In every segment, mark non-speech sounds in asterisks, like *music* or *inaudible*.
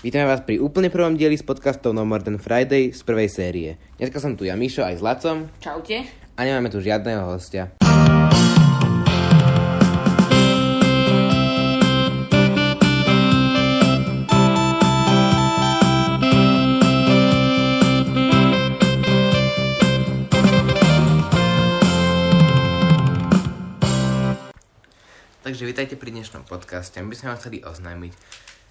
Vítame vás pri úplne prvom dieli s podcastom No More Than Friday z prvej série. Dneska som tu ja, Mišo, aj s Lacom Čaute. a nemáme tu žiadneho hostia. Takže vítajte pri dnešnom podcaste. My by sme vám chceli oznámiť,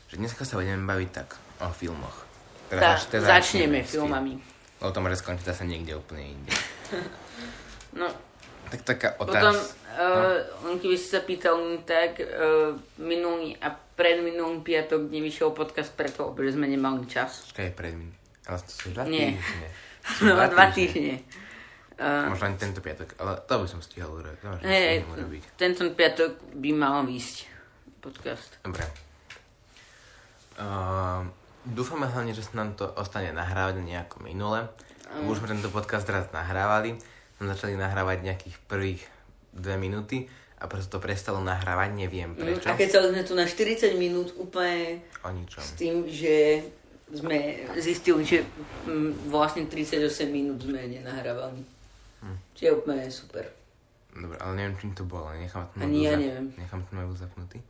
že dneska sa budeme baviť tak o filmoch. Tá, zač- teda začneme filmami. Lebo to môže skončiť zase niekde úplne inde. *laughs* No, Tak taká potom, otázka. uh, len keby si sa pýtal, tak uh, minulý a predminulý piatok nevyšiel podcast preto, že sme nemali čas. Počkaj, pred min... Ale to sú dva Nie. týždne. *laughs* Sú No, dva týždne. Uh, Možno ani tento piatok, ale to by som stihol urobiť. To urobiť. tento piatok by mal výsť podcast. Dobre. Uh, dúfame hlavne, že sa nám to ostane nahrávať nejako minule. Už sme tento podcast raz nahrávali. Sme začali nahrávať nejakých prvých dve minúty a prosto to prestalo nahrávať, neviem prečo. Mm, A keď sa sme tu na 40 minút úplne O ničom. s tým, že sme zistili, že mm, vlastne 38 minút sme nenahrávali. Hm. Čiže je úplne super. Dobre, ale neviem, čím to bolo. Nechám Ani ja neviem. Nechám mobil zapnutý.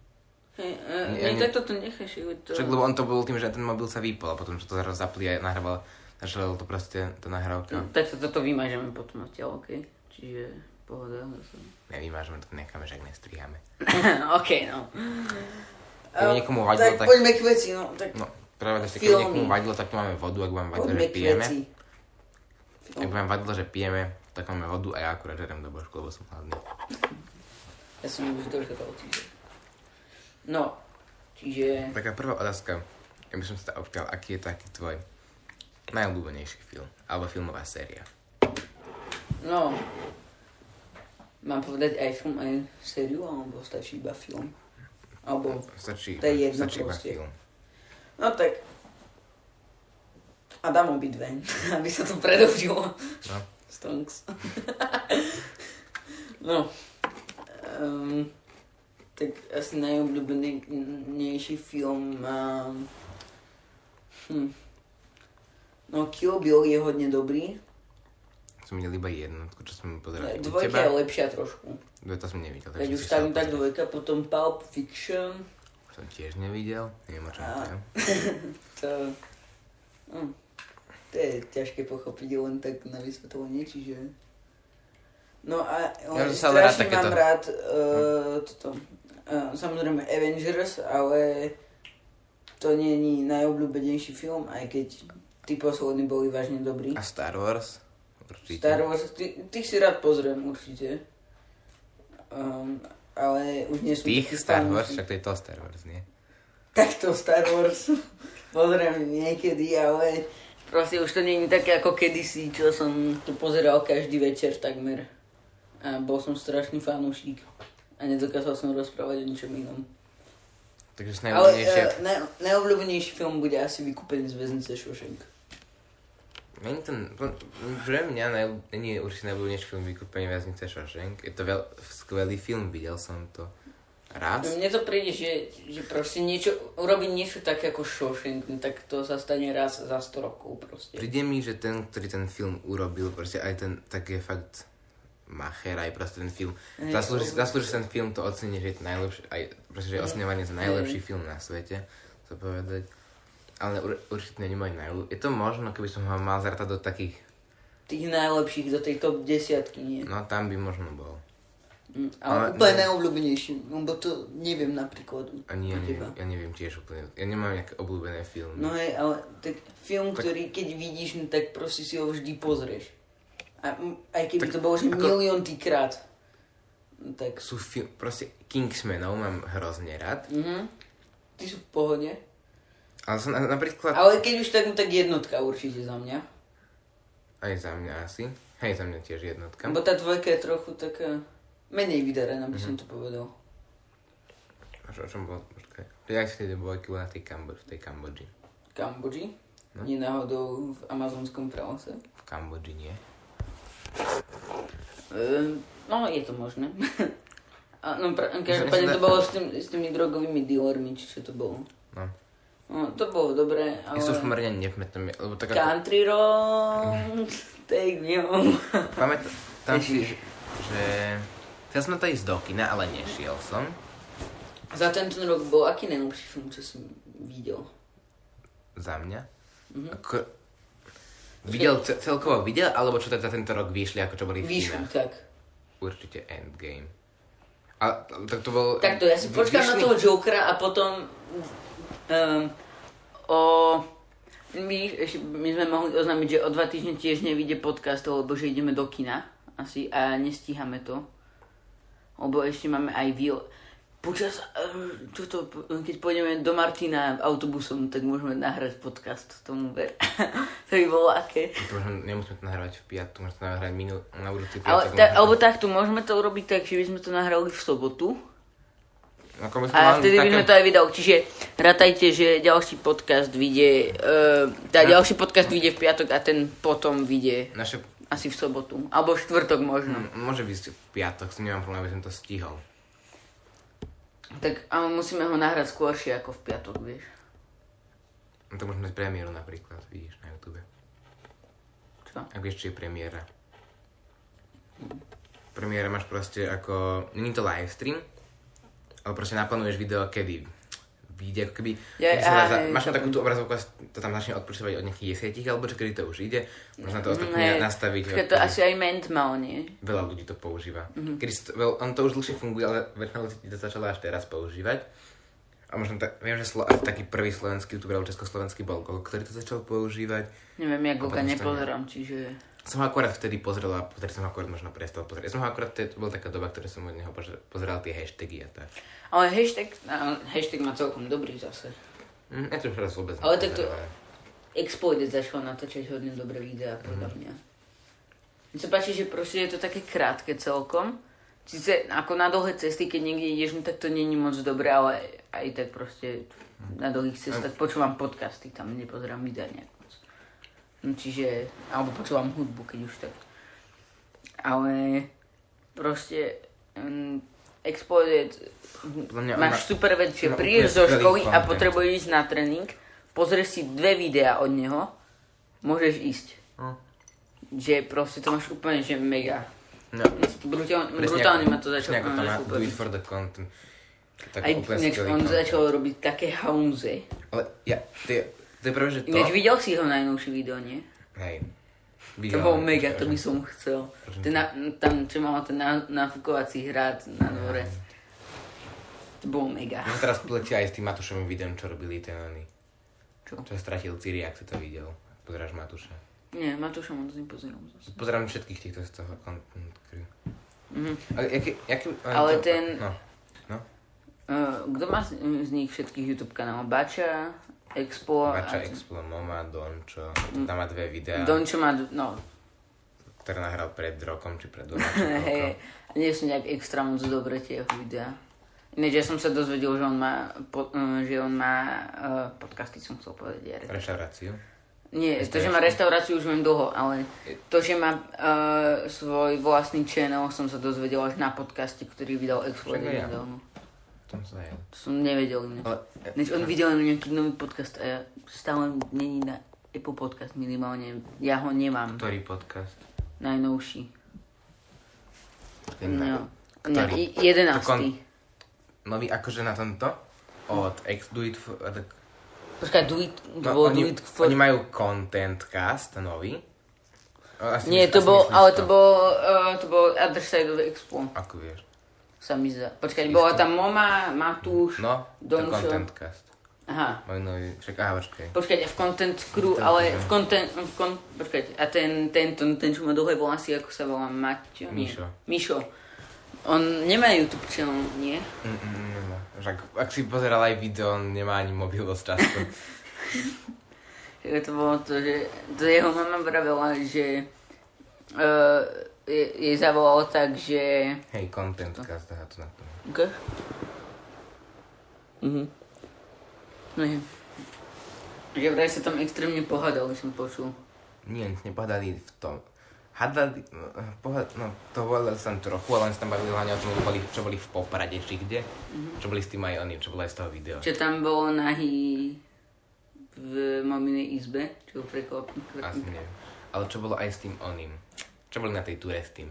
Hej, tak toto necháš. je To... Však lebo on to bol tým, že ten mobil sa vypol a potom sa to zaraz zapli a nahrával. Začalo to proste, tá nahrávka. No, tak sa toto vymažeme potom odtiaľ, OK? Čiže pohoda. zase. Nevymážeme to, necháme, že ak nestriháme. *laughs* OK, no. Keby niekomu vadilo, tak, tak- poďme k veci, no. Tak No, práve keď Filmy. niekomu vadilo, tak tu máme vodu, ak vám vadilo, poďme že pijeme. Ak vám vadilo, že pijeme, tak máme vodu a ja akurát žerem do božku, lebo som hladný. Ja som už troška toho čiže. No, čiže... Taká prvá otázka, ja by som sa opýtal, aký je taký tvoj najobľúbenejší film, alebo filmová séria. No, mám povedať aj film, aj sériu, alebo stačí iba film? Alebo, Stačí, To je jedno stačí iba proste. film. no tak, a dám obidve, *laughs* aby sa to predlžilo. No, Stonks. *laughs* no, um, tak asi najobľúbenejší film mám... Hm. No, Kill Bill je hodne dobrý. som videl iba jednotku, čo som pozeral. u Dvojka teba. je lepšia trošku. To som nevidel, takže už tam tak dvojka, potom Pulp Fiction. Som tiež nevidel, neviem o čom to je. *laughs* To, no, to je ťažké pochopiť len tak na vysvetlenie, čiže... No a Ja strašne mám rád uh, toto, uh, samozrejme Avengers, ale to nie je najobľúbenejší film, aj keď tí poslední boli vážne dobrí. A Star Wars? Určite. Star Wars, ty, tých si rád pozriem určite. Um, ale už nie som Tých Star. Wars, však to je to Star Wars, nie? Takto Star Wars *laughs* pozriem niekedy, ale proste už to nie je také ako kedysi, čo som to pozeral každý večer takmer. A bol som strašný fanúšik. A nedokázal som rozprávať o ničom inom. Takže si Ale najobľúbenejšie... uh, naj, najobľúbenejší film bude asi Vykúpenie z väznice Shawshank. Není ten, pre mňa naj, nie je určite najobľúbenejší film Vykúpenie väznice Shawshank. Je to veľ, skvelý film, videl som to raz. Mne to príde, že, že proste niečo, urobiť niečo také ako Shawshank, no tak to sa stane raz za 100 rokov proste. Príde mi, že ten, ktorý ten film urobil, proste aj ten, tak je fakt macher, aj proste ten film. Hej, Zaslúži, to- zaslúži ten film to ocenie, že je to najlepší, aj proste, že je oceňovaný za najlepší film na svete, chcem povedať. Ale ur, určite je môj najľú... Je to možno, keby som ho mal zrátať do takých, Tých najlepších do tej top desiatky, nie? no tam by možno bol. Mm, Ale ale úplne ne- najobľúbenejší, lebo to neviem napríklad Ani ja neviem, ja neviem tiež úplne, ja nemám nejaké obľúbené filmy. No hej, ale tak film, Tak- ktorý keď vidíš, no, tak proste si ho vždy pozrieš. A, aj keby Tak to bolo, že ako- milión krát. No, tak, Sú film, proste Kingsmanov mám hrozne rád. mhm. Ty sú v pohode. Ale som na- napríklad, Ale keď už tak, no, tak jednotka určite za mňa. aj za mňa asi, hej za mňa tiež jednotka. Lebo tá dvojka je trochu taká menej vydarená, by Mhm. som to povedal. A čo, o čom bolo? Počkaj. Jak si tie dvojky na tej, Kambo- v tej Kambodži? Kambodži? No. Nie náhodou v amazonskom pralese. V Kambodži nie. Ehm, no, je to možné. *laughs* A, no, každopádne to bolo s, tým, s tými drogovými dealermi, či čo to bolo. No. No, to bolo dobré, ale... Ja sa už pomerne nepamätám, lebo tak ako... Country road, *laughs* take me home. Pamätám si, že. Chcel som na to ísť do kina, ale nešiel som. Za tento rok bol aký najlepší film, čo som videl? Za mňa. Mhm. Ako... Videl, ce- celkovo videl, alebo čo tak za tento rok vyšli, ako čo boli v kinách? tak. Určite Endgame. A tak to bol... Takto, ja si počkám na vyšli- toho Jokera a potom um, o... My, my sme mohli oznámiť, že o dva týždne tiež nevíde podcast, lebo že ideme do kina asi a nestíhame to. Lebo ešte máme aj výl... Počas, eh, tuto, keď pôjdeme do Martina autobusom, tak môžeme nahrať podcast, tomu ver. *laughs* to by bolo aké. Nemusíme to nahrávať v piatu, môžeme to nahrať minul, na budúci Ale, piatok. ta, možno. alebo takto, môžeme to urobiť tak, že by sme to nahrali v sobotu. Ako by sme A vtedy by také- sme to aj vydali. Čiže ratajte, že ďalší podcast vyjde, uh, tá No. ďalší podcast vyjde v piatok a ten potom vyjde Naše... asi v sobotu. Alebo v štvrtok možno. m- Môže byť v piatok, si nemám problém, aby som to stihol. Tak ale musíme ho nahrať skôršie ako v piatok, vieš. No to môžeme z premiéru napríklad, vidíš, na YouTube. Čo? Ak vieš, či je premiéra. Premiéra máš proste ako... Není to live stream, ale proste naplánuješ video, kedy vyjde, ako keby... Ja- dá za- hej, máš to- takú tú obrazovku to tam začne odpočítavať od nejakých desiatich, alebo čo, kedy to už ide. Možno to ostatní Hej, nastaviť. počkaj, to asi aj Ment mal, nie? Veľa ľudí to používa. Mhm. Mm-hmm. Kedy to, well, on to už dlhšie funguje, ale väčšina ľudí to začala až teraz používať. A možno tak, viem, že slo, taký prvý slovenský youtuber, alebo československý bol ktorý to začal používať. Neviem, ja to nepozerám, čiže... Som ho akorát vtedy pozrel a vtedy som ho akorát možno prestal. Ja som ho akorát, to bola taká doba, ktoré som od neho pozer- pozeral tie hashtagy a tak. Ale hashtag, no, hashtag má celkom dobrý zase. Hm, ja to už teraz vôbec Ale tak to-. Exploited začal natáčať hodne dobré videá, podľa mňa. Mne sa páči, že proste je to také krátke celkom. Sice ako na dlhé cesty, keď niekde ideš, no tak to není moc dobré, ale aj tak proste na dlhých cestách počúvam podcasty, tam nepozerám videa nejak čiže, alebo počúvam hudbu, keď už tak. Ale proste um, mňa on máš má- super vec, že prídeš skvelý školy a potrebuješ ísť na tréning, pozrieš si dve videá od neho, môžeš ísť. Hm. Že proste to máš úplne, že mega. No, Brutálne, brutálne ma to začalo ako to má do it for the content. Tak Aj úplne on začal robiť také haunze. Ale ja, je, to je práve, že to... Ináč videl si jeho najnovší video, nie? Hej. To Videl, bolo mega, to by som chcel. Ten na, tam, čo mal ten na, nafúkovací hrad na dvore. To bolo mega. Ja teraz pletia aj s tým Matušovým videom, čo robili ten oný. Čo? Čo stratil Ciri, ak si to videl. Pozeráš Matúša. Nie, Matúša moc nepozerám zase. Pozerám všetkých týchto z toho content crew. Mhm. A jaký, jaký, Ale to, ten- No, no. Uh, kto má z, z nich všetkých YouTube kanálov? Bača, Expo Bača, a... Explo, Moma, Dončo. Tam má dve videá, Dončo má, no, ktoré nahral pred rokom, či pred dvoma, *laughs* hej, nie sú nejak extra moc dobré tie jeho videá. Ináč ja som sa dozvedel, že on má, po, uh, že on má uh, podcasty, som chcel povedať. Ja, Reštauráciu. nie, to, že má reštauráciu už viem dlho, ale to, že má uh, svoj vlastný channel, som sa dozvedel až na podcaste, ktorý vydal Expo aj ja. nedávno. Tom sa je. To som nevedel ináč. Ale, Než on videl nejaký nový podcast a ja stále není na Apple podcast minimálne. Ja ho nemám. ktorý podcast? Najnovší. Ten No. ktorý? Nejaký jedenastý. To kon- Nový akože na tomto? Od Ex Do It for... Počkaj, do it, to No, bolo oni, do it for... oni majú content cast nový. Asi, Nie, to bol, ale to bol, uh, to bol Other Side of Expo, Ako vieš? Sa mi zdá. Počkaj, bola tam Moma, Matúš, No, Dončo. content cast. Aha. Môj nový, však aha, počkaj. Počkať, a v Content Crew, Content ale v Content, v kon, počkať, a ten, ten, ten, ten, čo má dlhé vlasy, ako sa volá, Maťo? Nie. Mišo. Mišo. On nemá YouTube channel, nie? Mm, mm, nemá. Však, ak si pozeral aj video, on nemá ani mobil dosť často. *laughs* *laughs* To bolo to, že to jeho mama vravela, že uh, je, jej zavolalo tak, že... Hej, content cast, aha, to na to. Okay. Mhm. Nie. Že vraj sa tam extrémne pohádali, som počul. Nie, nic nepohadali v tom. Hadali, no, pohad, no, to povedal som trochu, ale oni sa tam bavili hlavne o tom, čo boli, čo boli v Poprade, či kde. Čo boli s tým aj oni, čo bolo aj z toho videa. Čo tam bolo nahý... v maminej izbe, čo ho prekvapí. Asi neviem. Ale čo bolo aj s tým oným? Čo boli na tej túre s tým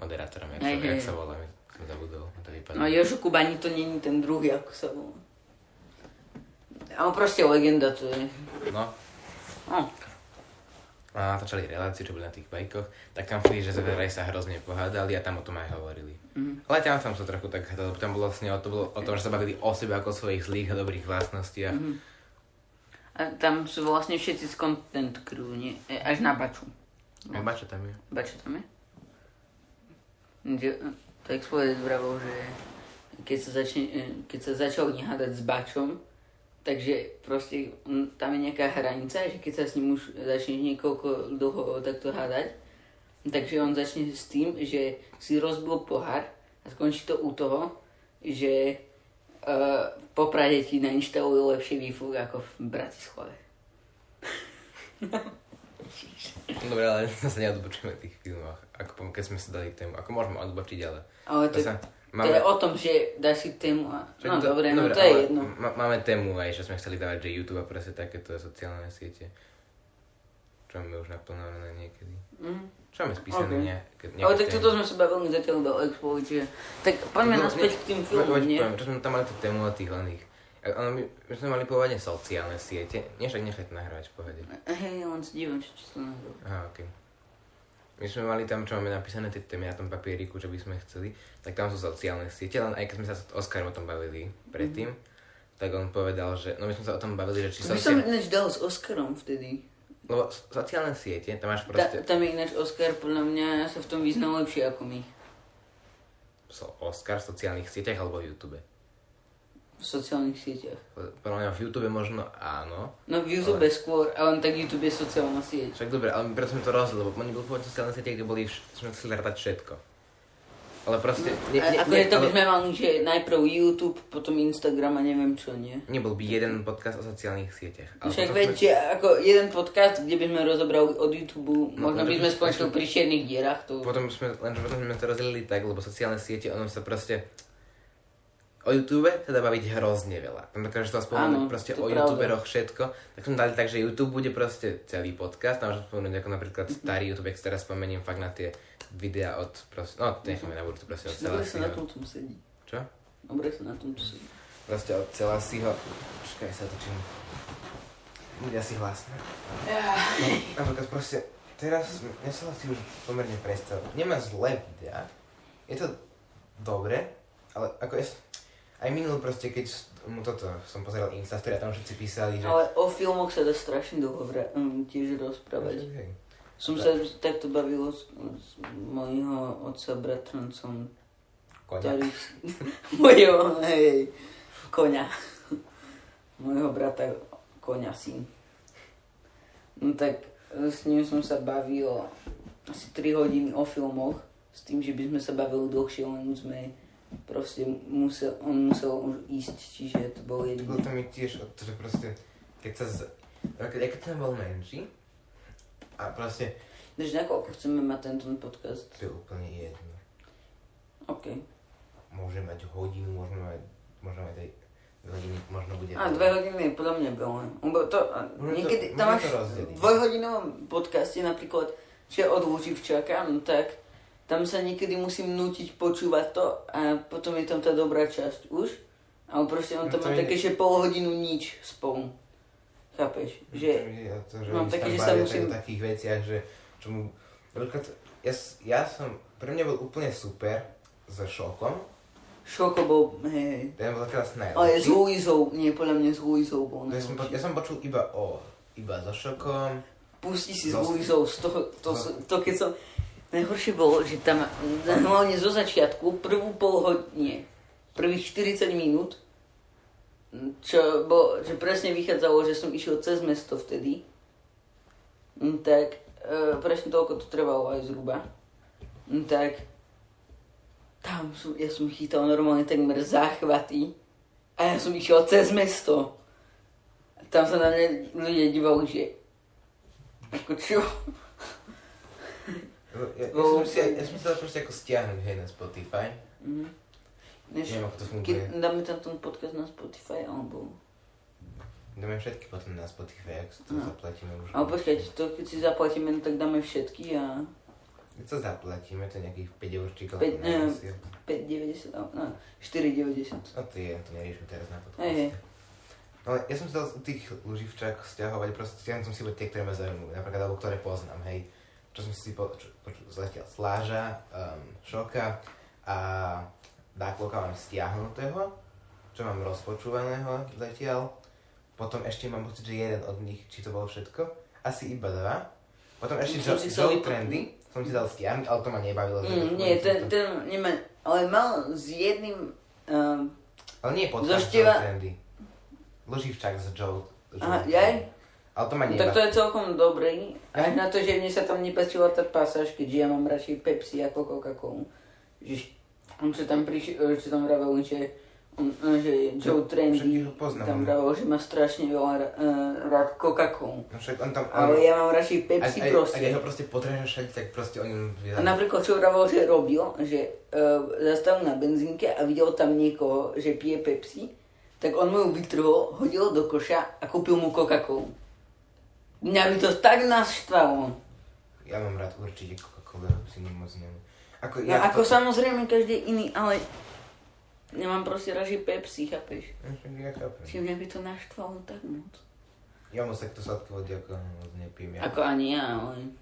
moderátorom? Jak, Hej, sa, hej. jak sa volá? Som zabudol. To. No Jožo Kubani to není ten druhý, ako sa volá. Ale proste legenda to je. no. No. A natáčali reláciu, čo boli na tých bajkoch, tak tam chodí, že vraj sa hrozne pohádali a tam o tom aj hovorili. Mhm. Ale tam som sa trochu tak hádal, tam bolo vlastne o, to bolo o tom, že sa bavili o sebe ako o svojich zlých a dobrých vlastnostiach. Mhm. A tam sú vlastne všetci z content crew, nie? E, Až na Baču. A bačo tam je. Bača tam je? To Expodet vravol, že keď sa, začne, e, keď sa začal nehádať s Bačom, takže proste tam je nejaká hranica, že keď sa s ním už začne niekoľko dlho takto hádať, takže on začne s tým, že si rozbil pohár a skončí to u toho, že uh, v Poprade ti nainštalujú lepšie výfuk ako v Bratislave. *laughs* Dobre, ale *laughs* sa neodbočujeme v tých filmoch. Ako keď sme si dali tému. Ako môžeme odbočiť, ale... Ale to, sa, to je o tom, že dáš si tému a... No dobre, no to je jedno. máme tému aj, že sme chceli dávať, že YouTube a proste takéto sociálne siete. Čo máme už naplánované niekedy. Mm. Čo máme spísané Ok. nejaké, nejaké Ale tak toto sme sa bavili zatiaľ do Expo, čiže... Tak poďme No, naspäť nie, k tým filmom, nie? poviem, Čo sme tam mali tú tému o tých oných. Ono, my, my sme mali pôvodne sociálne siete. Nie, však nechajte nahrávať v pohode. Hej, len čo, čo to nahrú. Aha, ok. My sme mali tam, čo máme napísané tie témy na tom papieriku, čo by sme chceli, tak tam sú sociálne siete, len aj keď sme sa s Oskarom o tom bavili predtým, tak on povedal, že, no my sme sa o tom bavili, že či To by som sociálne, ináč dal s Oscarom vtedy. lebo so- sociálne siete, tam máš Ta, proste, tam je ináč Oscar, podľa mňa sa v tom vyznal lepšie ako my. so, Oskar v sociálnych sieťach alebo YouTube. V sociálnych sieťach. Podľa mňa v YouTube možno áno, No v YouTube Ale- skôr, ale len tak YouTube je sociálna sieť. však dobre, ale preto sme to rozdiel, lebo oni boli pôvodne sociálne siete, kde boli, vš- sme chceli rátať všetko. Ale proste, ne, A, ne, ako ne, je to by ale sme mali, že najprv YouTube, potom Instagram a neviem čo, nie? nebol by jeden podcast o sociálnych sieťach. No Ale však veď, sme- ako jeden podcast, kde by sme rozobrali od YouTube, No, možno by sme skončili pri čiernych dierach, to... Potom sme, lenže potom sme to rozdelili tak, lebo sociálne siete, ono sa proste... O YouTube sa dá baviť hrozne veľa. Tam dokážeš to spomenúť proste to o pravda. youtuberoch všetko. Tak sme dali tak, že YouTube bude proste celý podcast. Tam môžem spomenúť ako napríklad starý YouTube, ak teraz spomeniem fakt na tie videá od proste... No, necháme na budúce proste od Dobre sa na tom tom sedí. Čo? Dobre sa na tom tu sedí. Proste od Celasiho. Čakaj, sa točím. Bude asi hlasné. Napríklad proste, teraz mňa sa asi už pomerne prestal. Nemá zlé videá. Je to dobre, ale ako je... Aj minul proste, keď mu toto som pozeral Instastory a tam všetci písali, že... Ale o filmoch sa dá strašne dlho vra- um, tiež rozprávať. Hej. Som sa takto bavil s, s mojho otca bratrancom, Koňa. ktorý... *laughs* mojho, hej, koňa. Mojho brata koňa syn. No tak e, s ním som sa bavil asi 3 hodiny o filmoch, s tým, že by sme sa bavili dlhšie, len sme proste musel, on musel už ísť, čiže to bolo Bolo jediné. to mi tiež o to, že proste, keď sa z... Keď, keď som bol menší, a proste, Takže nakoľko chceme mať tento podcast? to je úplne jedno. OK. Môže mať hodinu, môžeme mať, môžeme mať aj dve hodiny, možno bude... A dve hodiny je podľa mňa veľa. Lebo to, Môžeme to- niekedy tam môžeme máš to v dvojhodinovom podcaste napríklad, že od Luživčaka, no tak tam sa niekedy musím nútiť počúvať to a potom je tam tá dobrá časť už. Ale proste on No tam to má také, že pol hodinu nič spolu. Chápeš? Že, To, že mám také, že sa musím- takých veciach, že čo mu... Ja, s- ja som, pre mňa bol úplne super so šokom, Šoko bol, hej. ten bol teraz Ale s najlepší. Luizou, nie, podľa mňa s Luizou bol Ja som, po- najlepší. ja som počul iba o, iba so šokom, Pusti si s Zas- Luizou toho, to, Zas- to, keď som... Najhoršie bolo, že tam hlavne zo začiatku, prvú pol hodine, prvých 40 minút, čo bolo, že presne vychádzalo, že som išiel cez mesto vtedy, mm, tak e, presne toľko to trvalo aj zhruba, Mm, tak tam som, ja som chytal normálne takmer záchvaty a ja som išiel cez mesto. Tam sa na mňa ľudia divali, že ako čo? Ja, ja, No, som si, ja som chcel proste ako stiahnuť hej na Spotify. Mhm. Než, Neviem, ako to funguje. keď dáme tam ten podcast na Spotify, alebo... Dáme všetky potom na Spotify, ak si to No. zaplatíme už. Ale počkajte, to keď si zaplatíme, no tak dáme všetky a Keď to zaplatíme, to nejakých 5 eur či koľko Päť, na eh, mesiac. 5,90, no, no 4,90. No to je, to neriešim teraz na podcaste. Hej, hej. Ale ja som chcel z tých luživčák stiahovať, proste stiahnuť som si iba tie, ktoré ma zaujímajú, napríklad, alebo ktoré poznám, hej. Čo som si po, čo, po, zatiaľ Sláža, um, Šoka a Dákloka mám stiahnutého, čo mám rozpočúvaného zatiaľ. Potom ešte mám pocit, že jeden od nich, či to bolo všetko, asi iba dva. Potom ešte Joe, Joe Trendy, som si dal stiahnuť, ale to ma nebavilo. Mm, nie, ten, ten nemá, ale mal s jedným, um, Ale nie podcast števa- Joe Trendy. Luživčák s Joe. Joe aha, jaj? Ale to ma nebavilo. tak to je celkom dobrý. Až na to, že mne sa tam nepáčila tá pasáž, keďže ja mám radšej Pepsi ako Coca-Colu. Že on čo tam prišiel, čo tam vravel, že, on, že Joe Trendy tam vravel, že má strašne veľa uh, rád Coca-Colu. No však on tam... Ale on, ja mám radšej Pepsi aj, proste. Ak ja ho proste potrebujem však, tak proste o ňom vie. A napríklad čo vravel, že robil, že uh, zastavil na benzínke a videl tam niekoho, že pije Pepsi, tak on mu ju vytrhol, hodil do koša a kúpil mu Coca-Colu. Mňa by to tak naštvalo. Ja mám rád určite Coca-Cola, si moc neviem. Ako, No ja ako to, samozrejme každý iný, ale nemám proste radšej Pepsi, chápeš? Ja chápem. Čiže mňa by to naštvalo tak moc. Ja moc takto sladké vody ako moc nepím. Ja. Ako ani ja, ale...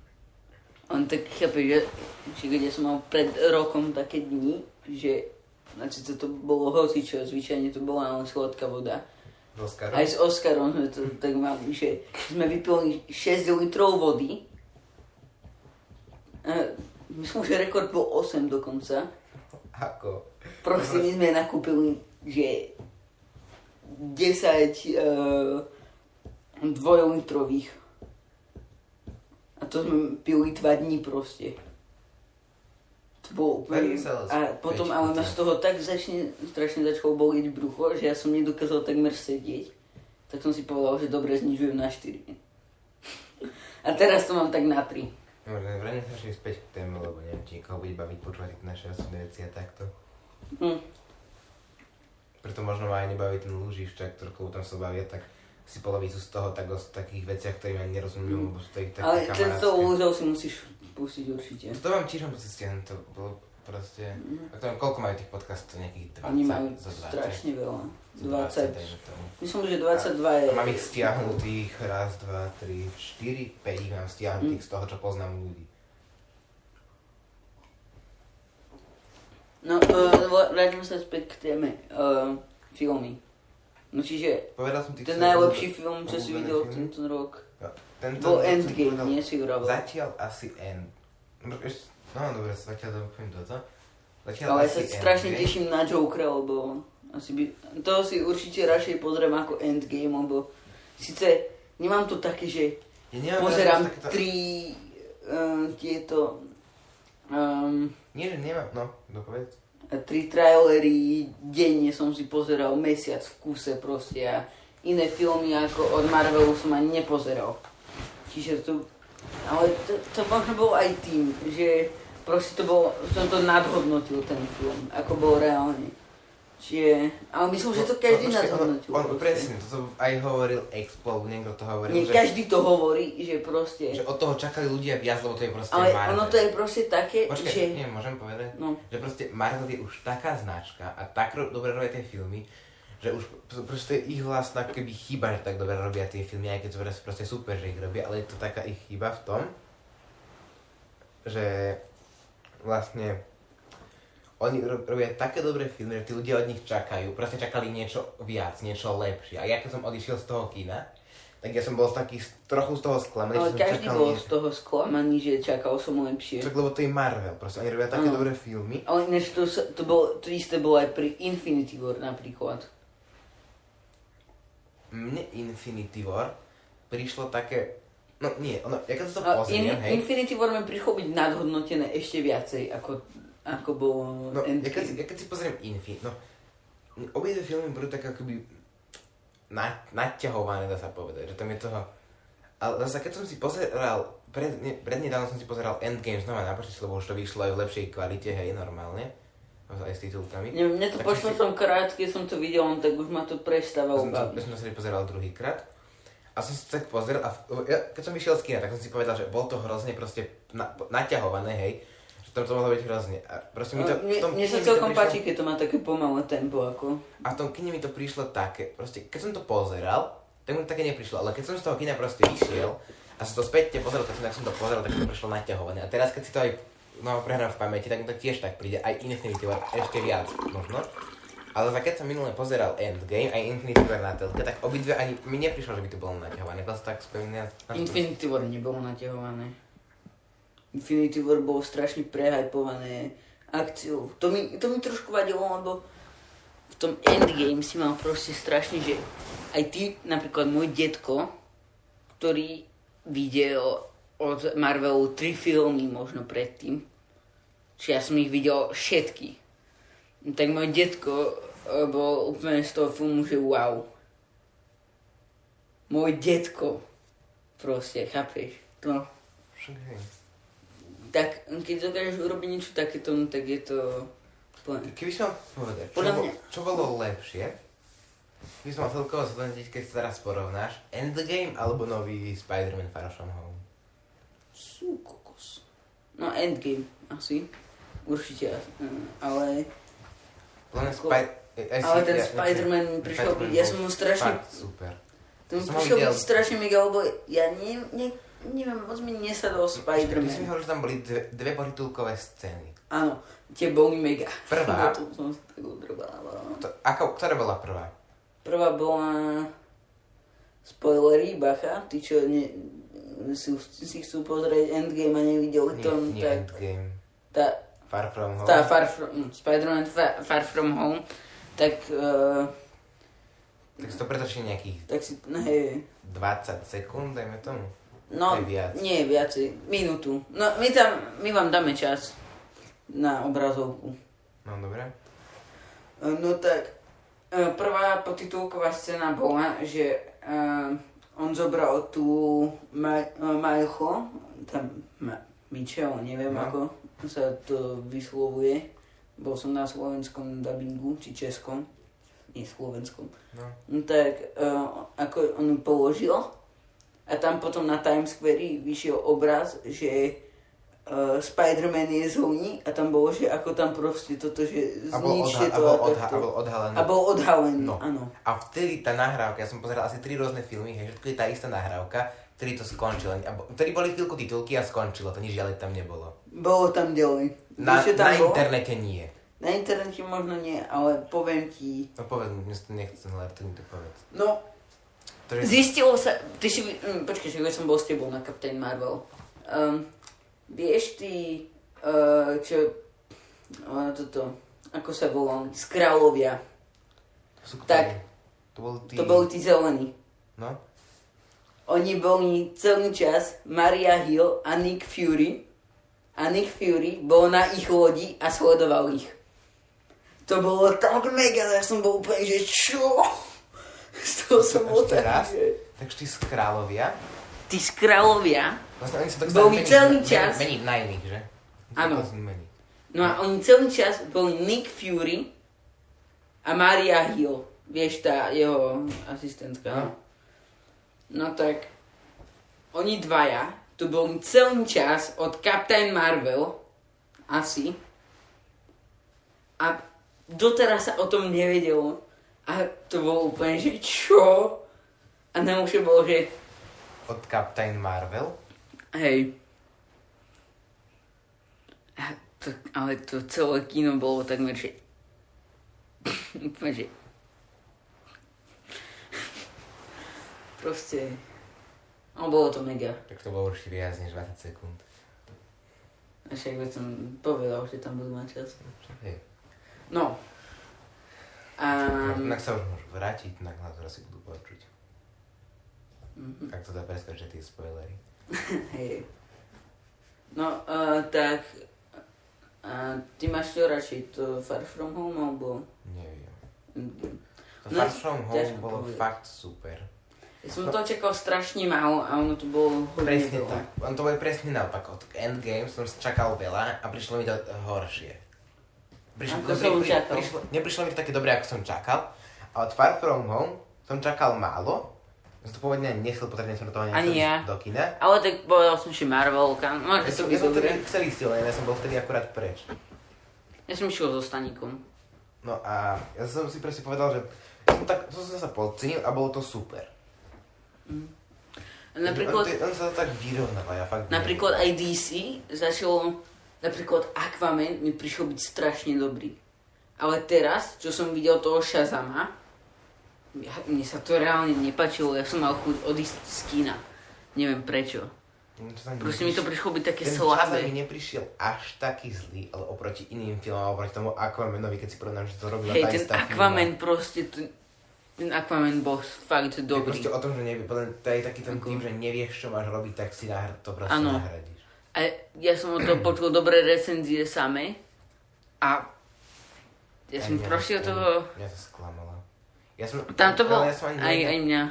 On tak chápe, že, keď ja som mal pred rokom také dni, že Znači to, to bolo hocičo, zvyčajne to bola len sladká voda. S Oskarom? Aj s Oskarom sme to tak mali, že sme vypili 6 litrov vody. E, myslím, že rekord bol 8 dokonca. Ako? Proste my sme nakúpili, že 10 uh, dvojlitrových. A to sme pili 2 dní proste. To bolo úplne... Tak A potom ale ma z toho tak začne, strašne začalo bolieť brucho, že ja som nedokázal takmer sedieť. Tak som si povedal, že dobre, znižujem na 4. A teraz to mám tak na 3. Dobre, vráťme sa ešte späť k téme, lebo neviem, či niekoho bude baviť počúvať naše osobné veci a takto. Hm. Preto možno ma aj nebaví ten lúžiščak, ktorý tam sa bavia, tak si polovicu z toho tak o takých veciach, ktorým ani nerozumiem, lebo sú to ich také Ale tento kamarátske. lúzov si musíš pustiť určite. To mám tiež musieť stiahnuť, to bolo proste... Mhm. A to koľko majú tých podcastov? Nejakých 20? Oni majú za 20? strašne veľa. Za 20. dajme tomu. Myslím, že 22 je... A mám ich stiahnutých, raz, dva, tri, štyri, päť ich mám stiahnutých Mm. z toho, čo poznám ľudí. No, uh, vráťme sa späť k téme. Uh, filmy. No čiže, Povedal som ten najlepší film, čo si videl filmy? tento rok, Jo, Tento bol Endgame, nie si vravel. Zatiaľ asi End. No, no dobre, zatiaľ to poviem toto. Zatiaľ Ale sa strašne Endgame. teším na Jokera, lebo asi by... Toho si určite radšej pozriem ako Endgame, lebo síce nemám to také, že Ja pozerám takéto- tri uh, tieto... Um, Nie, že nemám, no, dopovedz. Tri trailery denne som si pozeral mesiac v kuse proste a iné filmy ako od Marvelu som ani nepozeral. Čiže to... Ale to, to možno bolo aj tým, že proste to bolo, som to nadhodnotil ten film, ako bol reálne. Čiže, ale myslím, že to každý No. On, on, proste. presne, toto aj hovoril Expo, niekto to hovoril, Nie, že, každý to hovorí, že proste... že od toho čakali ľudia viac, lebo to je proste ale Marvel. ono to je proste také, Počkaj, že... nie, môžem povedať? No, Že proste Marvel je už taká značka a tak ro- dobre robia tie filmy, že už pr- proste ich vlastná keby chyba, že tak dobre robia tie filmy, aj keď to proste super, že ich robia, ale je to taká ich chyba v tom, že vlastne oni ro- robia také dobré filmy, že tí ľudia od nich čakajú, proste čakali niečo viac, niečo lepšie. A ja keď som odišiel z toho kina, tak ja som bol taký trochu z toho sklamaný, ale každý bol niečo. z toho sklamaný, že čakal som lepšie. Čak, lebo to je Marvel, proste oni robia také Áno. dobré filmy. Ale ináč to, to, bolo, to isté bolo aj pri Infinity War napríklad. mne Infinity War prišlo také, no nie, ono, ja keď sa to pozriem, In, hej, Infinity War mi prišlo byť nadhodnotené ešte viacej, ako, ako bolo no, ja keď, si, Endgame. ja keď si pozriem Infinity, no, obie tie filmy budú tak akoby na, naťahované, dá sa povedať, že tam je toho, ale zase keď som si pozeral, pred, ne, prednedávno som si pozeral Endgame znova na počítači, lebo už to vyšlo aj v lepšej kvalite, hej, normálne, aj s titulkami. Mne, mne to Tak po som si- krát, keď som to videl, tak už ma to prestáva Ja som, baviť. som to si pozeral druhýkrát. A som si tak pozrel a v- ja, keď som vyšiel z kina, tak som si povedal, že bol to hrozne proste na, naťahované, hej. Že tam to mohlo byť hrozne. A proste mi to, No, tom mne sa celkom prišlo- páči, keď to má také pomalé tempo, ako... A v tom kine mi to prišlo také, proste, keď som to pozeral, tak mi to také neprišlo, ale keď som z toho kina proste vyšiel a som to späť pozeral, tak som, tak som to pozeral, tak mi to prišlo naťahované. A teraz, keď si to aj no, prehrám v pamäti, tak mi to tiež tak príde, aj Infinity War ešte viac možno. Ale za keď som minule pozeral Endgame aj Infinity War na telke, tak obidve ani mi neprišlo, že by to bolo naťahované. To sa tak spomínam. Infinity War nebolo naťahované. Infinity War bolo strašne prehypované akciou. To mi, to mi trošku vadilo, lebo v tom Endgame si mal proste strašne, že aj ty, napríklad môj detko, ktorý videl od Marvelu tri filmy možno predtým, či ja som ich videl všetky, tak môj detko eh, bol úplne z toho filmu, že wow. Môj detko, proste, chápeš? To, Však. Tak keď dokážeš urobiť niečo takéto, no tak je to... Keby som mal povedať, čo, mňa- čo bolo lepšie, keby som mal celkovo zhodnotiť, keď sa teraz porovnáš, Endgame alebo nový Spider-Man Far From Home? Sú kokos. No Endgame, asi. Určite, mm, ale... Len Ako- Spy- aj ale si- ten ja- Spider-Man mi prišiel Spider-Man ja som mu strašne- super. Ho prišiel strašne mega, lebo ja ne, ne, neviem, moc mi nesadol Ty si mi Spider-Man. hovoril, že tam boli dve, dve potitulkové scény. Áno, tie boli mega. Prvá. *laughs* To som sa tak. To, ako, ktorá bola prvá? Prvá bola... Spoilery, bacha, tí čo ne, si, si chcú pozrieť Endgame a nevideli Nie, to, nie tak Endgame. tá, Far From Home. tá Far From, Spider-Man Far, Far From Home, tak, uh, Tak si to pretočí nejakých tak si, no hej, 20 sekúnd, dajme tomu. No, Aj viac. nie viacej, minútu. No, my tam, my vám dáme čas na obrazovku. No dobre. E, No tak, e, prvá potitulková scéna bola, že uh, on zobral tú Ma- Majcho, tam Ma- Michel, neviem No. ako sa to vyslovuje. Bol som na slovenskom dubbingu, či českom, nie slovenskom. No. No tak, uh, ako on ju položil a tam potom na Times Square vyšiel obraz, že uh, Spider-Man je zóni a tam bolo, že ako tam proste toto, že zničte odha- a to bol, a odha- a bol odhalený. A bol odhalený, No. áno. A vtedy tá nahrávka, ja som pozeral asi tri rôzne filmy, hej, všetko je tá istá nahrávka, vtedy to bo- Vtedy boli chvíľku titulky a skončilo, to nič ďalej tam nebolo. Bolo tam ďalej. Na, tam na bolo? internete nie. Na internete možno nie, ale poviem ti. No povedz, mi, to nechcem, ale ty mi to povedz. No, To, že... Zistilo sa, ty si, mm, počkaj, že som bol s tebou na Captain Marvel. Um, vieš ty, uh, čo, uh, toto, ako sa volali, z kráľovia. To tak. To bol tí... To boli tí zelení. No? Oni boli celý čas Maria Hill a Nick Fury. A Nick Fury bol na ich lodi a sledoval ich. To bolo tak mega, ja som bol úplne, že čo? Z toho som bol Ešte taký, raz? že... Takže tí z kráľovia, Tí z kráľovia vlastne oni sa tak Boli meniť- celý meniť- čas. Meniť na iných, že? Áno. No a oni celý čas boli Nick Fury a Maria Hill. Vieš, tá jeho asistentka. No. no tak, oni dvaja tu boli celý čas od Captain Marvel, asi. A doteraz sa o tom nevedelo. A to bolo úplne, že čo? A najlepšie bolo, že Od Captain Marvel. Hej. A to, ale to celé kino bolo takmer, že... *laughs* Úplne, že... Proste... No, bolo to mega. Tak to bolo určite viac než 20 sekúnd. A však by som povedal, že tam budú mať čas. Hej. No. Um, Inak sa už môžu vrátiť, inak nás asi budú počuť. mhm. Tak to dá preskočiť tie spoilery. *laughs* Hej. No, uh, tak... Uh, ty máš čo radšej, to Far From Home, alebo... Neviem. Mm, To No, Far From Home bolo povedať. fakt super. Ja som to čakal strašne málo a ono to bolo Presne veľa. tak. On to bol presne naopak. Od Endgame som čakal veľa a prišlo mi to horšie. Prišlo, Ako som čakal. prišlo, neprišlo mi to také dobré, ako som čakal. A od Far From Home som čakal málo. Som to pôvodne nechcel, potrebne som do toho nechcel ja. do kina. Ale tak povedal som, že Marvel, kam, Ja môže som, to ja som vtedy chcel ísť, len ja som bol vtedy akurát preč. Ja som išiel so Staníkom. No a ja som si presne povedal, že ja som tak, to som sa podcenil a bolo to super. Napríklad, On, on sa tak vyrovnáva, ja fakt napríklad aj DC začalo, napríklad Aquaman mi prišiel byť strašne dobrý. Ale teraz, čo som videl toho Shazama, ja, mne sa to reálne nepačilo, ja som mal chuť odísť z kina. Neviem prečo. Proste mi to prišlo byť také Ten čas mi slabé. neprišiel až taký zlý, ale oproti iným filmom, oproti tomu Aquamanovi, keď si porovnám, že to robila Hej, tá ten Aquaman firma. proste, ten, ten Aquaman bol fakt Je dobrý. proste o tom, že nevie, to je taký ten Ako- tým, že nevieš, čo máš robiť, tak si nahr- to proste Áno. nahradíš. A ja som o to počul dobré recenzie samé a ja som Aj mňa to- toho... Mňa to sklamalo. Ja som, Tam to bol ja som ani aj, aj mňa.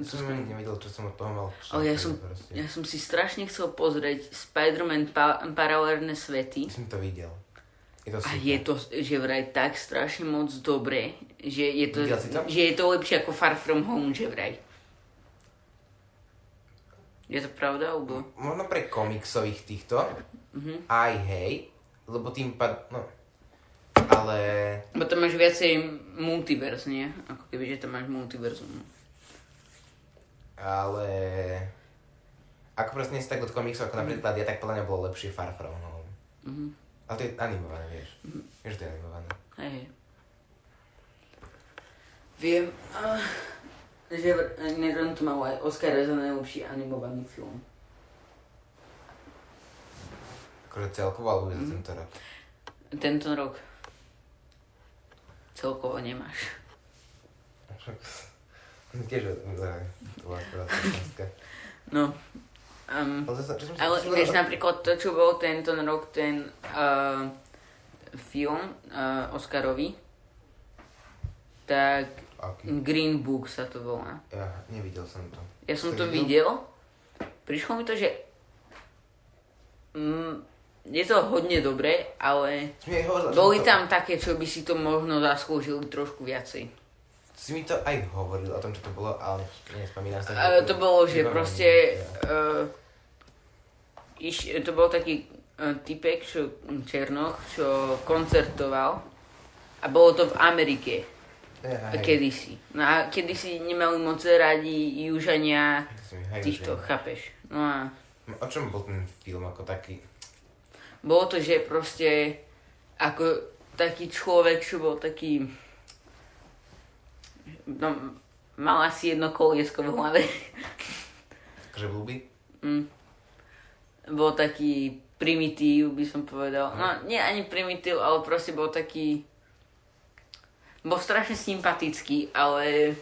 som ani nevedel, čo som od toho mal. Ale ja som, proste. ja som si strašne chcel pozrieť Spider-Man pa- paralelné svety. Ja som to videl. Je to A super. je to, že vraj tak strašne moc dobré, že je to, to? že je to lepšie ako Far From Home, že vraj. Je to pravda, alebo? Možno pre komiksových týchto, Mhm. aj hej, lebo tým pad, no, ale Bo tam máš viacej multiverz, nie? Ako keby, že tam máš multiverzum. ale ako proste nie si tak od komiksov, ako napríklad ja, tak podľa mňa bolo lepšie Far From Home. Mhm. Ale to je animované, vieš. Vieš, že to je animované. Hej. Viem, uh, že vr- Nedon to mal aj Oscar za najlepší animovaný film. Akože celkovo, alebo mm. tento rok. Tento rok celkovo nemáš. Tiež to. *laughs* No. Um, Ale vieš napríklad to, čo bol tento rok, ten uh, film uh, Oscarový, tak Aký? Green Book sa to volá. Ja nevidel som to. Ja som to videl? videl. Prišlo mi to, že mm, je to hodne dobré, ale hovoril, boli to- tam také, čo by si to možno zaslúžili trošku viacej. Si mi to aj hovoril o tom, čo to bolo, ale nespomínam sa. Uh, to bolo, že Iba proste uh, iš, to bol taký uh, typek, čo, Černoch, čo koncertoval a bolo to v Amerike hej. kedysi. No a kedysi nemali moc radi južania hej, týchto, že- chápeš? No a O čom bol ten film ako taký? Bolo to, že proste ako taký človek, čo bol taký... No, mal asi jedno koliesko v hlave. Akože blúby? mm. Bol taký primitív, by som povedal. No, nie ani primitív, ale proste bol taký... Bol strašne sympatický, ale...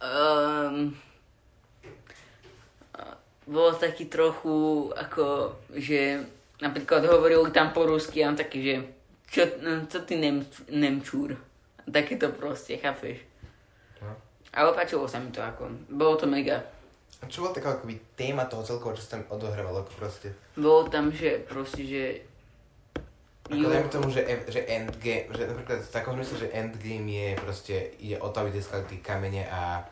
Um, bol taký trochu ako, že napríklad hovoril tam po rusky a on taký, že čo, co ty nem, nemčúr. Takéto proste, chápeš? No. Ale páčilo sa mi to ako, bolo to mega. A čo bola taká akoby téma toho celkovo, čo sa tam odohrávalo ako proste? Bolo tam, že proste, že... Ako dajme tomu, že, že Endgame, že napríklad v takom zmysle, že Endgame je proste, ide o to, aby získali tie kamene a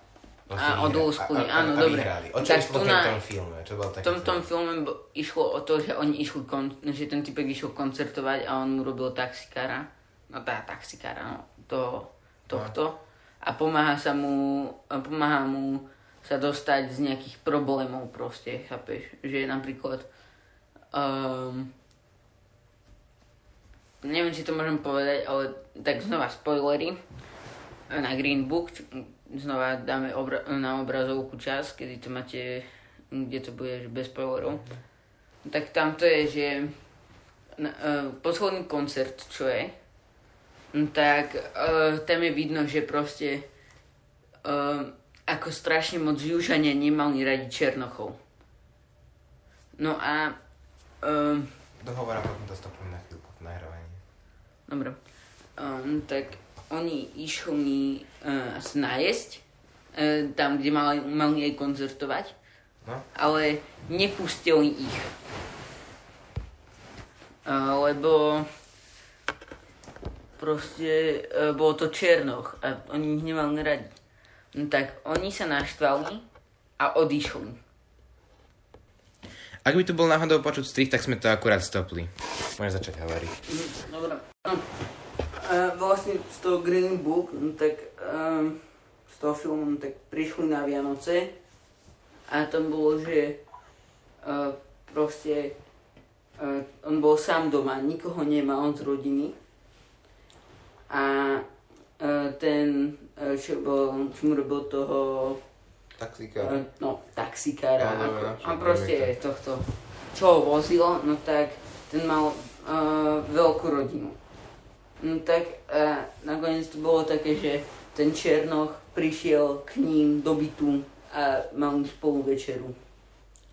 proste A odlúskli, áno, a dobre. vyhrali. O čo Tak išlo v tom filme? Čo bol V tom, tom film? filme bo- išlo o to, že oni išli, kon, že ten typek išiel koncertovať a on mu robil taxikára. No tá taxikára, no, toho, tohto. A pomáha sa mu, pomáha mu sa dostať z nejakých problémov proste, chápeš? Že napríklad, um, neviem, či to môžem povedať, ale tak znova spoilery na Green Book, znova dáme obra- na obrazovku čas, kedy to máte, kde to bude bez spoilerov. Tak tam to je, že na, uh, posledný koncert, čo je, tak uh, tam je vidno, že proste uh, ako strašne moc Južania nemali radi Černochov. No a um, Dohovor a potom to stopnú na chvíľku v Dobre. Um, tak oni išli uh, najesť uh, tam, kde mali, mali aj koncertovať, No, ale nepustili ich. Uh, lebo proste e, bolo to Černoch a oni ich nemali radi. No tak oni sa naštvali a odišli. Ak by tu bol náhodou počuť strich, tak sme to akurát stopli. Môžeš začať hovoriť. Dobre. A vlastne z toho Green Book, no tak um, z toho filmu, no tak prišli na Vianoce a tam bolo, že uh, proste uh, on bol sám doma, nikoho nemá, on z rodiny. A uh, ten, uh, čo, bol, čo mu robil toho Uh, no, taxikára. Áno, ako, áno, a však proste viem tohto, čo ho vozilo, no tak ten mal uh, veľkú rodinu. No tak uh, nakoniec to bolo také, že ten Černoch prišiel k ním do bytu a mal spolu večeru.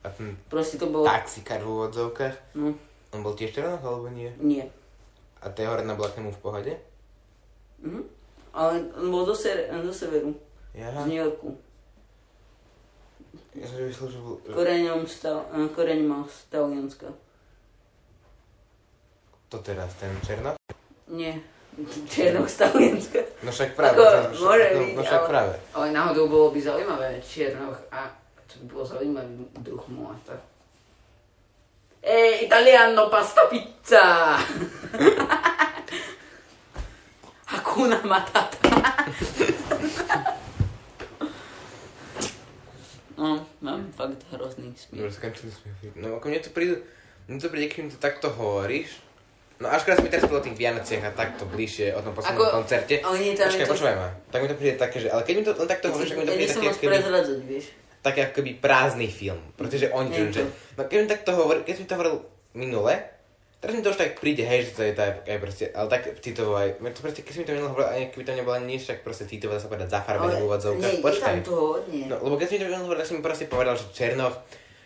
A ten Proste to bolo... taxikár v úvodzovkách, No, on bol tiež černoch alebo nie? nie. A tej horná bola k nemu v pohode? Mhm. Ale on bol zo, ser- zo severu, Ja, z New Yorku. Ja som myslel, že bol... Koreňom stal, uh, koreň mal z Talianska. To teraz, ten černoch? Nie, Černoch z Talianska. No však práve. Ako, môže no, byť, no však ale- práve. Ale náhodou bolo by zaujímavé Čiernoch a to by bolo zaujímavý druh mláta. Ej, italiano pasta pizza! *laughs* Hakuna matata. *laughs* no, mám fakt hrozný smích. Dobre, skončili sme. No ako mne to príde, mne to príde, keď mi to takto hovoríš, No až keď sme teraz o tých Vianociach a takto bližšie o tom poslednom Ako- koncerte. ale nie, tam Počkaj, počúvaj ma. Tak mi to príde také, že... Ale keď mi to len takto hovoríš, tak mi to príde také, keby, vieš. také ako keby prázdny film. Pretože Nie, že... No keď mi takto hovorí, keď mi to hovoril minule, teraz mi to už tak príde, hej, že to je tak, aj proste, ale tak citovo aj, mne to proste, keď si mi to minule hovoril, aj keby tam nebola nič, tak proste citovo dá sa povedať zafarbené v úvodzovkách. tam Počkaj. toho hodne. No, lebo keď si mi to minule hovoril, tak som mi proste povedal, že Černoch,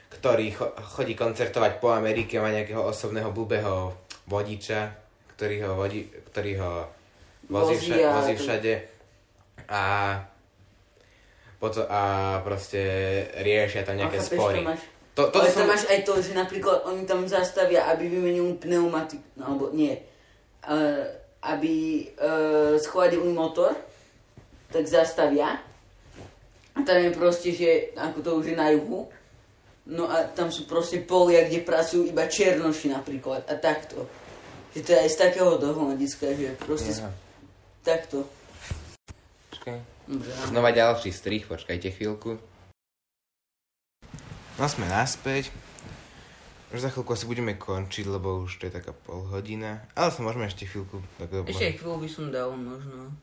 ktorý cho- chodí koncertovať po Amerike, má nejakého osobného blbého vodiča, ktorý ho, vodí, ktorý ho vozí, vša- vozí všade a potom a proste riešia tam nejaké A chápeš, spory. máš- To, to, Ale som, tam máš aj to, že napríklad oni tam zastavia, aby vymenili pneumatiku, no, alebo nie, uh, aby uh, schladili motor, tak zastavia. A tam je proste, že ako to už je na juhu, no a tam sú proste polia, kde pracujú iba černoši napríklad a takto. Že to je aj z takého hľadiska, že proste Aha. takto. Počkaj. Znova ďalší strich, počkajte chvíľku. No sme naspäť. Už za chvíľku asi budeme končiť, lebo už to je taká pol hodina. Ale sa môžeme ešte chvíľku... Tak, Ešte chvíľu by som dal možno.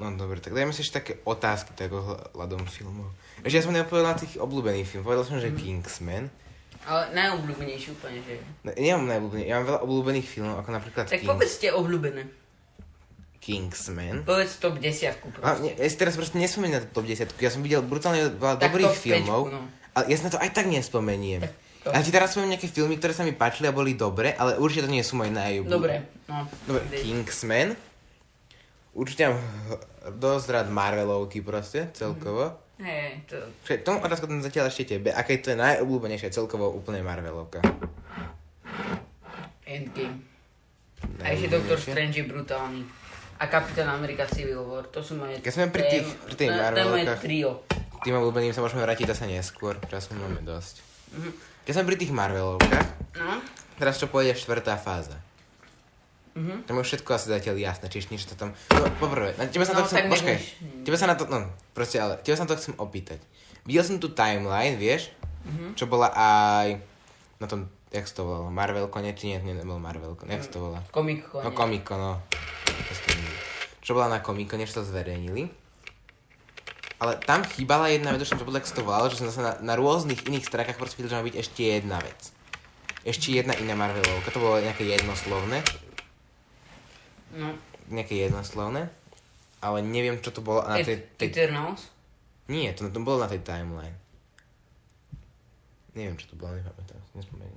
No dobre, tak dajme si ešte také otázky tak ohľadom filmov. Ešte ja som na tých obľúbených film. Povedal som, že Kingsman. Ale najobľúbenejší úplne, že... No, nemám najobľúbený, ja mám veľa obľúbených filmov, ako napríklad Tak Kings, povedzte obľúbené. Kingsman. Povedz top 10 A, proste. ne, ja si teraz proste nespomínam na top 10. Ja som videl brutálne veľa Tak dobrých filmov, päťku, no. Ale ja si na to aj tak nespomeniem. Tak to. Ja ti teraz spomínam nejaké filmy, ktoré sa mi páčili a boli dobre, ale určite to nie sú moje najobľúbené. Dobre, no. Dobre. Kingsman. Určite mám dosť rád Marvelovky proste, celkovo. Hej, to... Čiže tomu otázku tam zatiaľ ešte tebe. Je to najobľúbenejšia celkovo úplne Marvelovka? Endgame. A ešte Doctor Najobľúbenejšia? Strange je brutálny. A Kapitán Amerika Civil War, to sú moje... Keď sme pri je- tých- pri tých je- To je moje Marvelovkách. trio. Tým obľúbeným sa môžeme vrátiť zase neskôr, času máme dosť. Mhm. Keď sme pri tých Marvelovkách, No? teraz čo pôjde štvrtá fáza. Mhm. Tam je všetko asi zatiaľ jasné, čiže nič to tam... No, poprvé, na tebe sa No, to chcem... Počkaj, tebe sa na to... No, proste ale, tebe sa na to chcem opýtať. Videl som tu timeline, vieš? Mhm. Čo bola aj na tom, jak to volalo, Marvel konec, či nie, nebol Marvel jak to volá? Comic Con. No Komiko, no. Čo bola na Komiko, než to zverejnili. Ale tam chýbala jedna vec, už som sa to volalo, že som zase na, na rôznych iných stránkach proste videl, že má byť ešte jedna vec. Ešte jedna iná Marvelovka, to bolo nejaké jednoslovné, No. nejaké jednoslovné, ale neviem, čo to bolo na tej... Tej Eternals. nie, to, to bolo na tej timeline. Neviem, čo to bolo, nepamätám nespomeniem.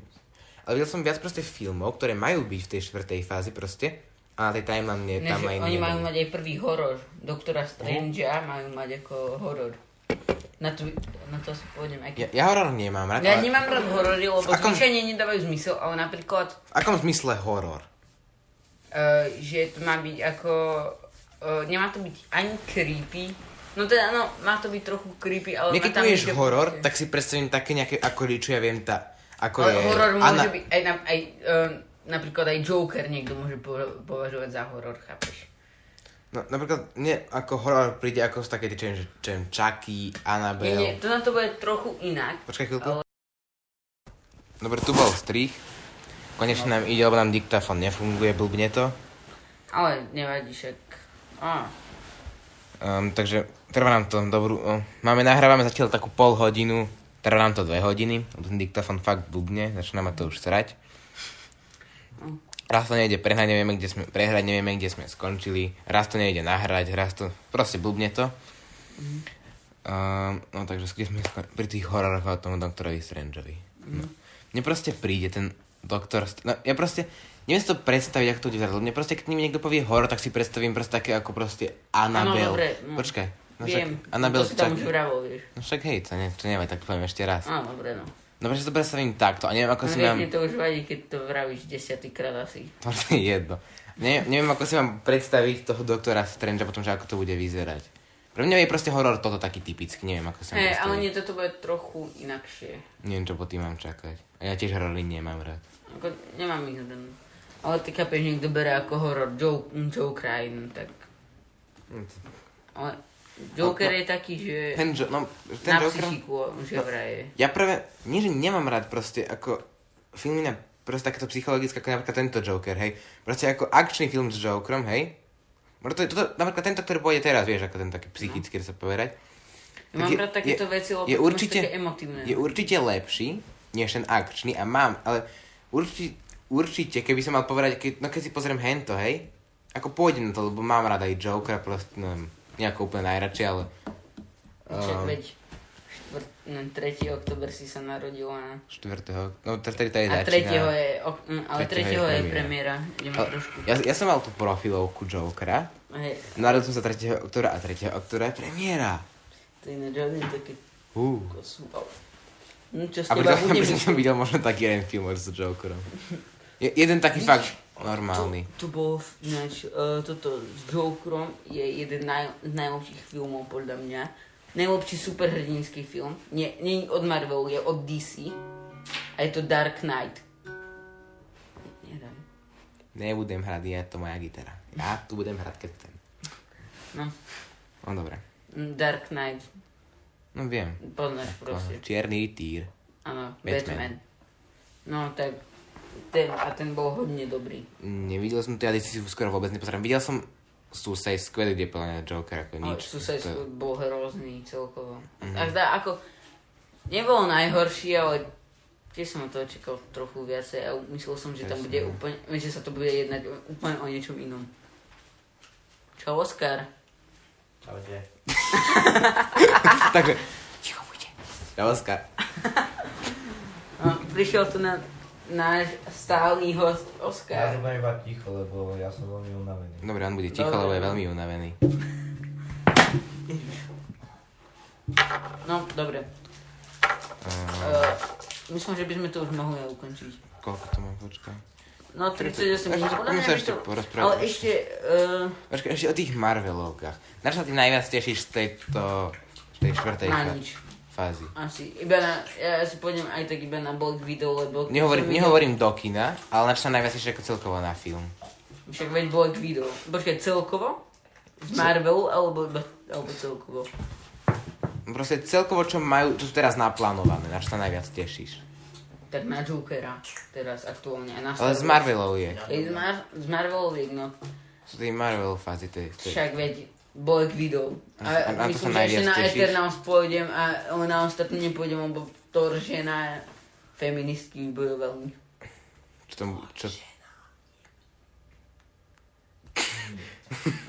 Ale videl som viac proste filmov, ktoré majú byť v tej štvrtej fázi proste, a tej timeline, nie, Ne, timeline oni neboli. majú mať aj prvý horor. Doktora Strangea majú mať ako horor. Na to, na to sa pôjdem aj Ja, ja horor nemám rád, Ja ale nemám rád horory, lebo V akom- zvyčajne nedávajú zmysel, ale napríklad v akom zmysle horor? uh, že to má byť ako... Uh, nemá to byť ani creepy, No teda, no, má to byť trochu creepy, ale... Keď povieš horor, tak si predstavím také nejaké, ako čo ja viem, tá, ako Ale je... horor môže Ana- byť, aj, na, aj uh, napríklad aj Joker niekto môže po- považovať za horor, chápeš? No, napríklad, mne ako horor príde ako z také, tie, čo viem, Chucky, Nie, Annabelle... nie, to na to bude trochu inak. Počkaj chvíľku. Ale- Dobre, tu bol strich. Konečne nám ide, lebo nám diktafón nefunguje, blbne to. Ale nevadí však. Á, Um, takže trvá nám to dobrú... Máme, nahrávame zatiaľ takú pol hodinu, trvá nám to dve hodiny, lebo ten diktafón fakt blbne, začína ma to už srať. Raz to nejde prehrať, nevieme, kde sme, prehrať, nevieme, kde sme skončili. Raz to nejde nahrať, raz to... Proste blbne to. Um, no takže kde sme skon- pri tých hororoch o tom doktorovi Strangeovi. No. Mne proste príde ten doktor... No, ja proste... Neviem si to predstaviť, ako to lebo Mne proste, keď mi niekto povie horor, tak si predstavím proste také ako proste Annabelle. dobre, no. Počkaj. No viem, však, Annabelle to si tam čak- už vravol, vieš. No však hej, to, ne, to neviem, tak poviem ešte raz. Á, dobre, no. No prečo to predstavím takto a neviem, ako si mám... To už vadí, keď to vravíš desiatýkrát asi. *laughs* To je jedno. Ne, neviem, ako si mám predstaviť toho doktora Strange potom, že ako to bude vyzerať. Pre mňa je proste horor toto taký typický, neviem, ako si mám Hej, ale nie, toto bude trochu inakšie. Neviem, čo po tým mám čakať. A ja tiež horory nemám rád. Ako, nemám ich ten... Ale ty kapeš, niekto bere ako horor Joe, Joker aj, no, tak... Ale Joker No, je taký, že... Ten, jo, no, ten na Joker... psychiku, že No. vraje. Ja práve, nie že nemám rád proste ako filmy na proste takéto psychologické, ako napríklad tento Joker, hej. Proste ako akčný film s Jokerom, hej. Možno to je, toto, napríklad tento, ktorý pôjde teraz, vieš, ako ten taký psychický, no. sa povedať. Ja mám je- rád takéto veci, lebo je určite- také emotívne. Je určite lepší, než ten akčný a mám, ale určite, určite keby som mal povedať, keď, no keď si pozriem hento, hej, ako pôjdem na to, lebo mám rád aj Jokera, proste, no, nejako úplne najradšej, ale... Um, veď štvrt, no, 3. oktober si sa narodil a... 4. No, to, to, to je A začína. 3. je, ok, mm, ale 3. 3. je premiéra. Ideme Ale trošku. Ja, ja som mal tú profilovku Jokera, Hej, narodil som sa 3. oktobra a 3. oktobra je premiéra. to je ináč hodne také Uh. kosu. No čo A teba bude som *laughs* videl možno taký jeden film s Jokerom. Je, jeden taký fakt normálny. To, to bol ináč, uh, toto s Jokerom je jeden naj, z najlepších filmov podľa mňa. Najlepší superhrdinský film. Nie, nie od Marvelu, je od DC. A je to Dark Knight. Nedaj. Nebudem hrať, je to moja gitara. Ja tu budem hrať, keď chcem. No, No dobre. mm, Dark Knight. No viem. Poznáš proste. Čierny týr. Áno, Batman. Batman. No tak ten, a ten bol hodne dobrý. Nevidel som to, ja si skoro vôbec nepozerám. Videl som Suicide Squad, kde je plne Joker ako Ale nič. Suicide To- Squad bol hrozný celkovo. Mhm. Mm. Teda ako, nebol najhorší, ale tiež som toho čakal trochu viacej a myslel som, že tam bude úplne, že sa to bude jednať úplne o niečom inom. Čau Oskar. Čaute. Takže, ticho buďte. Ja Oskar. No, prišiel tu na náš stály host Ja Oskar. som iba ticho, lebo ja som veľmi unavený. Dobre, on bude ticho, Dobre. lebo je veľmi unavený. No, dobre. Uh, myslím, že by sme to už mohli aj ukončiť. Koľko to má, počkaj. No, 38 minút. Poďme sa ešte porozprávať. Ale ešte... Uh, Počkaj, ešte o tých Marvelovkách. Na čo sa ty najviac tešíš z tejto, tej štvrtej na nič. Fázy? Asi. Iba na, ja si pôjdem aj tak iba na Black Widow, lebo... Nehovorím, nehovorím do kina, ale na čo sa najviac tešíš ako celkovo na film? Však veď Black Widow. Počkaj, celkovo? Z Marvelu, alebo, alebo celkovo? Proste celkovo, čo majú, čo sú teraz naplánované, na čo sa najviac tešíš? Tak na Jokera, teraz aktuálne. Na Ale z. Marvelov je. Z, Mar- z Marveloviek, no. Sú tej Marvel fázy, to je... To je Však veď Black Widow. A- a na to sa myslím, že ešte na tešíš? Eternals pôjdem a na ostatné nepôjdem, lebo Thor žena feministky bude veľmi. čo tam, čo...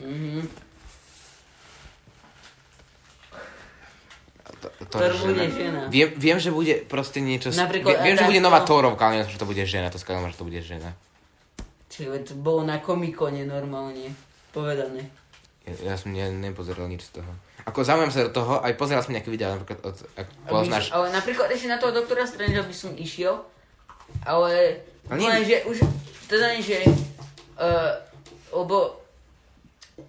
Mhm. To, to, bude žena. Viem, viem, že bude proste niečo... Napríklad viem, že bude nová Thorovka, ale neviem, že to bude žena, to skladám, že to bude žena. Čiže to bolo na komikone normálne povedané. Ja, ja som ne, nepozeral nič z toho. Ako zaujímam sa do toho, aj pozeral som nejaké videá, napríklad od, ak poznáš... Ale napríklad ešte na toho doktora Strange by som išiel, ale Ale nie- že už, teda nie, že uh, lebo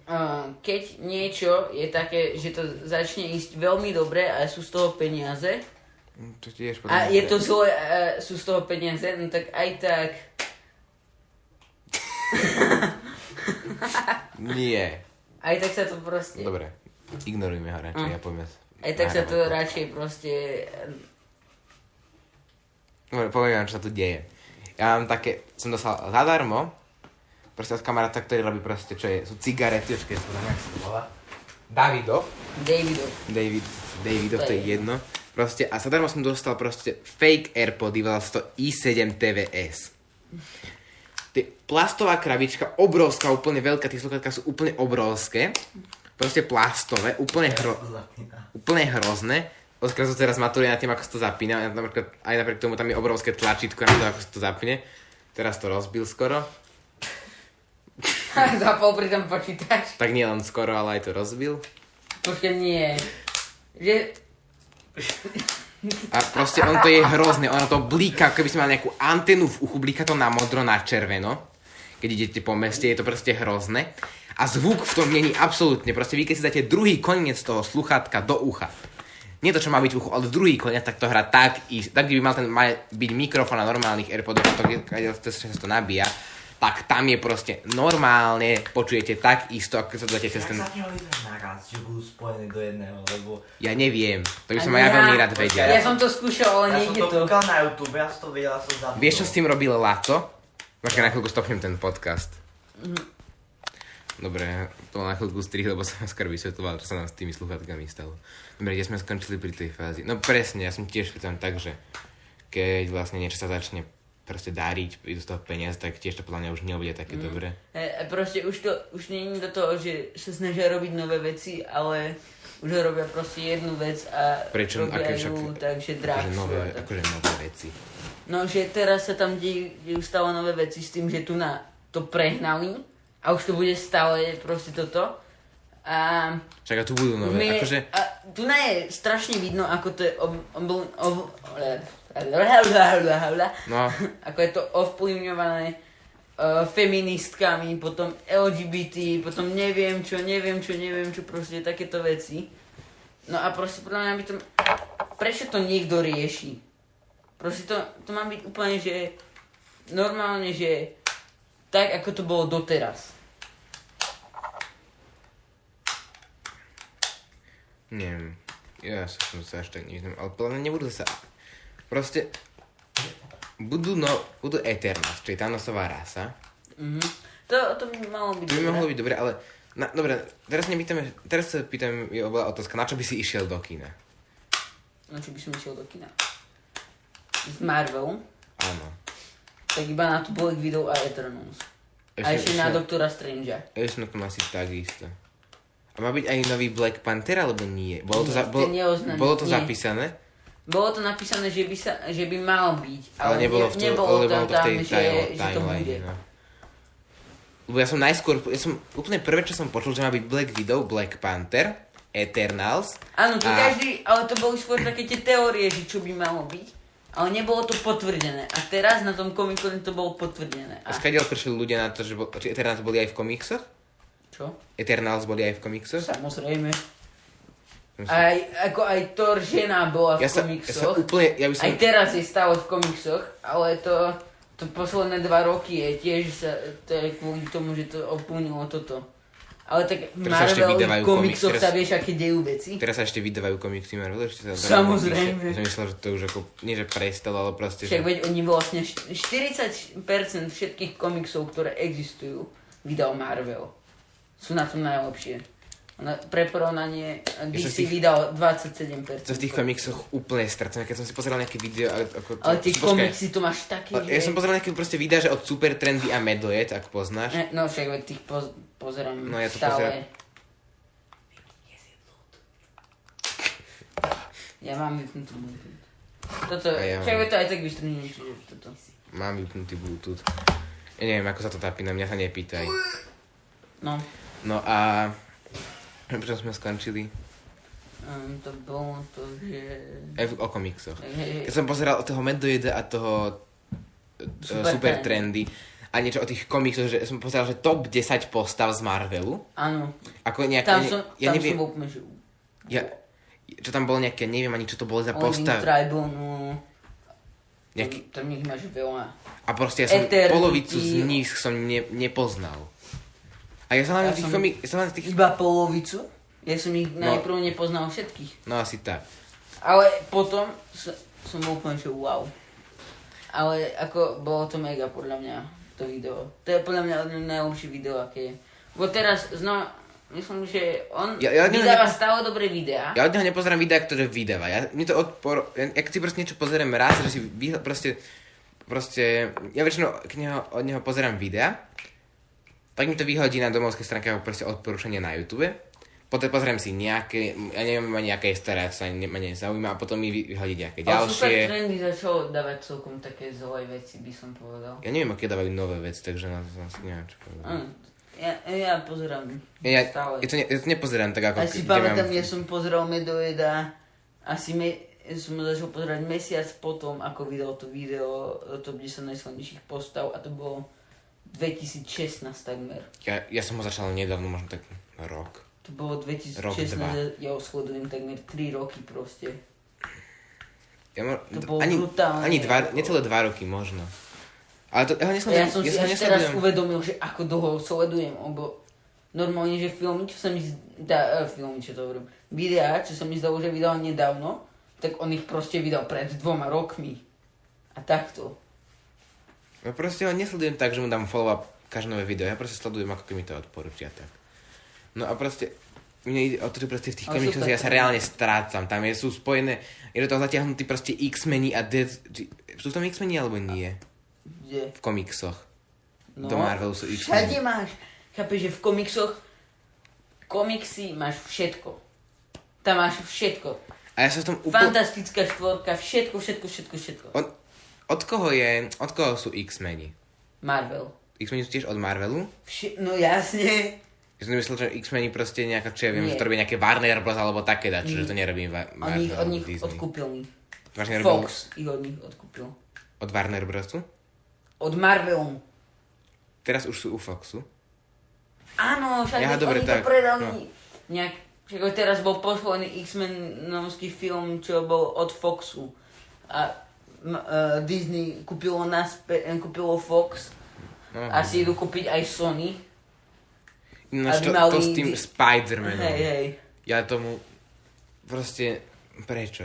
uh, keď niečo je také, že to začne ísť veľmi dobre a sú z toho peniaze, Hm, To tiež a je to zle a sú z toho peniaze, no tak aj tak... Nie. *laughs* Aj tak sa to proste... Dobre, ignorujme ho radšej, Mm. ja poďme. Aj tak sa to radšej proste... Dobre, poviem vám, čo sa tu deje. Ja mám také, som dostal zadarmo, proste od kamaráta, ktorý robí proste, čo je, sú cigarety, už keď jak sa to volá. Davidov. Davidov. David, Davidov, To to je je jedno. Proste, a zadarmo som dostal proste fake Airpody, volal to i7 TVS. Plastová krabička, obrovská, úplne veľká, tie sluchatka sú úplne obrovské. Proste plastové, úplne, hro, úplne hrozné. Oskar sa teraz maturuje nad tým, ako sa to zapína. Napríklad, aj napriek tomu tam je obrovské tlačítko na to, ako sa to zapne. Teraz to rozbil skoro. *laughs* Zapol pri tom počítač. Tak nie len skoro, ale aj to rozbil. Počkaj, nie. Že... A proste on to je hrozné, ono to blíka, keby si mal nejakú antenu v uchu, blíka to na modro, na červeno. Keď idete po meste, je to proste hrozné. A zvuk v tom není absolútne, proste vy keď si dáte druhý koniec toho sluchátka do ucha, nie to, čo má byť v uchu, ale druhý koniec, tak to hrá tak, tak by mal ten, má byť mikrofón na normálnych Airpodoch, to, keď sa to nabíja, tak tam je proste normálne, počujete tak isto, ako sa dáte cez ten... sa naraz, že budú spojené do jedného, lebo... Ja neviem, to by som aj ja veľmi rád vedel. Ja som to skúšal, ale Ja som nejde to to. kúkal na YouTube, ja som to vedel, ja som zabudol. Vieš, čo s tým robil Laco? Počkaj, na chvíľku stopnem ten podcast. Dobre, to na chvíľku strih, lebo som *laughs* skôr vysvetloval, čo sa nám s tými sluchatkami stalo. Dobre, kde sme skončili pri tej fázi? No presne, ja som tiež tam tak, že keď vlastne niečo sa začne proste dáriť, idú z toho peniaz, tak tiež to podľa mňa už nebude také dobré. E, proste už to, už je do toho, že sa snažia robiť nové veci, ale už robia proste jednu vec a Prečo? robia Aké ju však- takže Akože drahšiu. nové, tak. akože nové veci. No, že teraz sa tam dejú, stále nové veci s tým, že tu na to prehnali a už to bude stále proste toto. A Však a tu budú nové, my, akože... a tu na je strašne vidno, ako to je ob, ob, ob, No, *laughs* ako je to ovplyvňované uh, feministkami, potom LGBT, potom neviem čo, neviem čo, neviem čo, proste takéto veci. No a proste podľa mňa by to... Prečo to niekto rieši? Proste to, to má byť úplne, že normálne, že tak, ako to bolo doteraz. neviem. Ja som sa až tak neviem, ale podľa mňa nebudú sa... Proste... Budú, no, budú Eternals, čo je Thanosová rasa. Mhm. To, to by malo byť To by dobré. mohlo byť dobre, ale... Na, dobre, teraz nepýtame, teraz sa pýtam, je bola otázka, na čo by si išiel do kina? No čo by som išiel do kina? Z Marvel, Áno. tak iba na tu Black Widow a Eternals. A ešte na Doktora Strangea. Ešte na tom asi takisto. A má byť aj nový Black Panther, alebo nie? Bolo to, Nie, za, bolo, bolo to nie. zapísané? Bolo to napísané, že by, sa, že by mal byť, Ale, ale, nebolo, ne, v to, nebolo ale tam, bolo to v tam tej že, time- že to bude. No. Lebo ja som najskôr, ja som úplne prvé, čo som počul, že má byť Black Widow, Black Panther, Eternals. Áno, to a- každý, ale to boli skôr také tie teórie, že čo by malo byť. Ale nebolo to potvrdené. A teraz na tom komikone to bolo potvrdené. A A skadiaľ prišli ľudia na to, že bol, Eternals boli aj v komiksoch? čo? Eternals boli aj v komiksoch? Samozrejme. Aj, ako aj Thor žena bola v Ja sa, ja sa komiksoch. úplne, ja by som... Aj teraz je stále v komiksoch, ale to, to posledné dva roky je tiež sa, to je kvôli tomu, že to oplnilo toto. Ale tak v Teraz Marvelových vydávajú komiksoch komiks, sa vieš, aké dejú veci. Teraz sa ešte vydávajú komiksy Marvel, ešte sa Samozrejme. Ja som myslel, že to už ako, nie že prestalo, ale proste, Však že... veď oni vlastne št- 40% všetkých komiksov, ktoré existujú, vydal Marvel. Sú na tom najlepšie. Pre porovnanie DC tých- vydal 27%. To v tých komiksoch úplne stratené, keď som si pozeral nejaké video... Ako, Ale tie komiksy to máš také, ale. Ja som pozeral nejaké proste videa, že od Super Trendy a Medojet, ak poznáš. Ne, No však tých poz, pozerám No, ja to stále. pozerám. Ja mám vypnutú Bluetooth. Toto, ja však mám. to aj tak čiže toto. Mám vypnutý Bluetooth. Ja neviem, ako sa to tápi, na mňa sa nepýtaj. No, No a... Prečo sme skončili? um, to bolo to, že... V- o komiksoch. Keď som pozeral toho Medojeda a toho e, Super Super, Trendy. A niečo o tých komiksoch, že som pozeral, že top 10 postav z Marvelu. Áno. Ako nejaké, Tam som, ja tam neviem, som bol úplne, že... ja, čo tam bolo nejaké, neviem ani čo to bolo za Oni postav. Tribal, no... Nejaký, Tam ich máš veľa. a proste ja som Eternity. polovicu z nich som ne, nepoznal. A ja som len Ja tých som- komik, ja som len tých, Iba polovicu? Ja som ich No. najprv nepoznal všetkých. no asi tak. Ale potom som, som bol úplne, že wow. Ale ako bolo to mega podľa mňa, to video. To je podľa mňa najlepšie video, aké je. Bo teraz znova, myslím, že on Ja- ja vydáva ne- stále dobré videá. Ja od neho nepozerám videa, ktoré vydáva. Ja, mne to odpor... Ja, keď si proste niečo pozerám raz, že si vy, proste... Proste... Ja väčšinou k neho, od neho pozerám videa, tak mi to vyhodí na domovskej stránke ako proste odporúčanie na YouTube. Potom pozriem si nejaké, ja neviem ani aké je staré, sa ne, ma nezaujíma a potom mi vy- vyhodí nejaké Ale ďalšie. trendy začalo dávať celkom také zlé veci, by som povedal. Ja neviem, aké dávajú nové veci, takže na to asi neviem, čo povedať. Áno. Ja, ja pozerám Ja, stále. ja, to ne, ja to nepozerám tak ako... A si kde pamätám, mám- ja som pozeral Medojeda, asi me, som začal pozerať mesiac potom, ako vydal to video, to 10 najslavnejších postav a to bolo 2016 takmer. Ja, ja som ho začal nedávno, možno tak rok. To bolo Rok, 2016, dva. ja ho sledujem takmer 3 roky proste. Ja mo- To bolo ani, brutálne, ani dva, necelé dva roky možno. Ale to, ja ho nesledujem, ja som si až teraz nesledujem. uvedomil, že ako dlho ho sledujem, lebo normálne, že filmy, čo sa mi zdá, eh, filmy, čo to hovorím, videá, čo sa mi zdalo, že vydal nedávno, tak on ich proste vydal pred dvoma rokmi. A takto. No proste ho nesledujem tak, že mu dám follow up každé nové video. Ja proste sledujem, ako mi to odporúčia tak. No a proste, mne ide o to, že proste v tých super. ja sa reálne strácam. Tam je, sú spojené, je do toho zatiahnutí proste X-meni a Dead... či- Sú tam X-meni alebo nie? Kde? V komiksoch. No, Do Marvelu sú Všade X-meni. máš. Chápeš, že v komiksoch komiksy máš všetko. Tam máš všetko. A ja sa v tom úplne... Fantastická štvorka, všetko, všetko, všetko, všetko. Od, od koho je, od koho sú X-meni? Marvel. X-meni sú tiež od Marvelu? Vše- no jasne. Ja som myslel, že X-meni proste nejaká, čo ja viem, Nie. že to robí nejaké Warner Bros. alebo také dačo, že to nerobí Va- On ich Marvel od nich Disney. odkúpil. Vážne Fox ich od nich odkúpil. od Warner Brosu? Od Marvelu. Teraz už sú u Foxu. Áno, však oni dobre, to tak, predali. Nejak, však teraz bol posledný X-Menovský film, čo bol od Foxu. A Disney kúpilo, naspe- eh, kúpilo Fox. No, A si idú kúpiť aj Sony. Aby to, to mali s tým di- Spider-Manom. Hej, hej. Ja tomu proste... Prečo?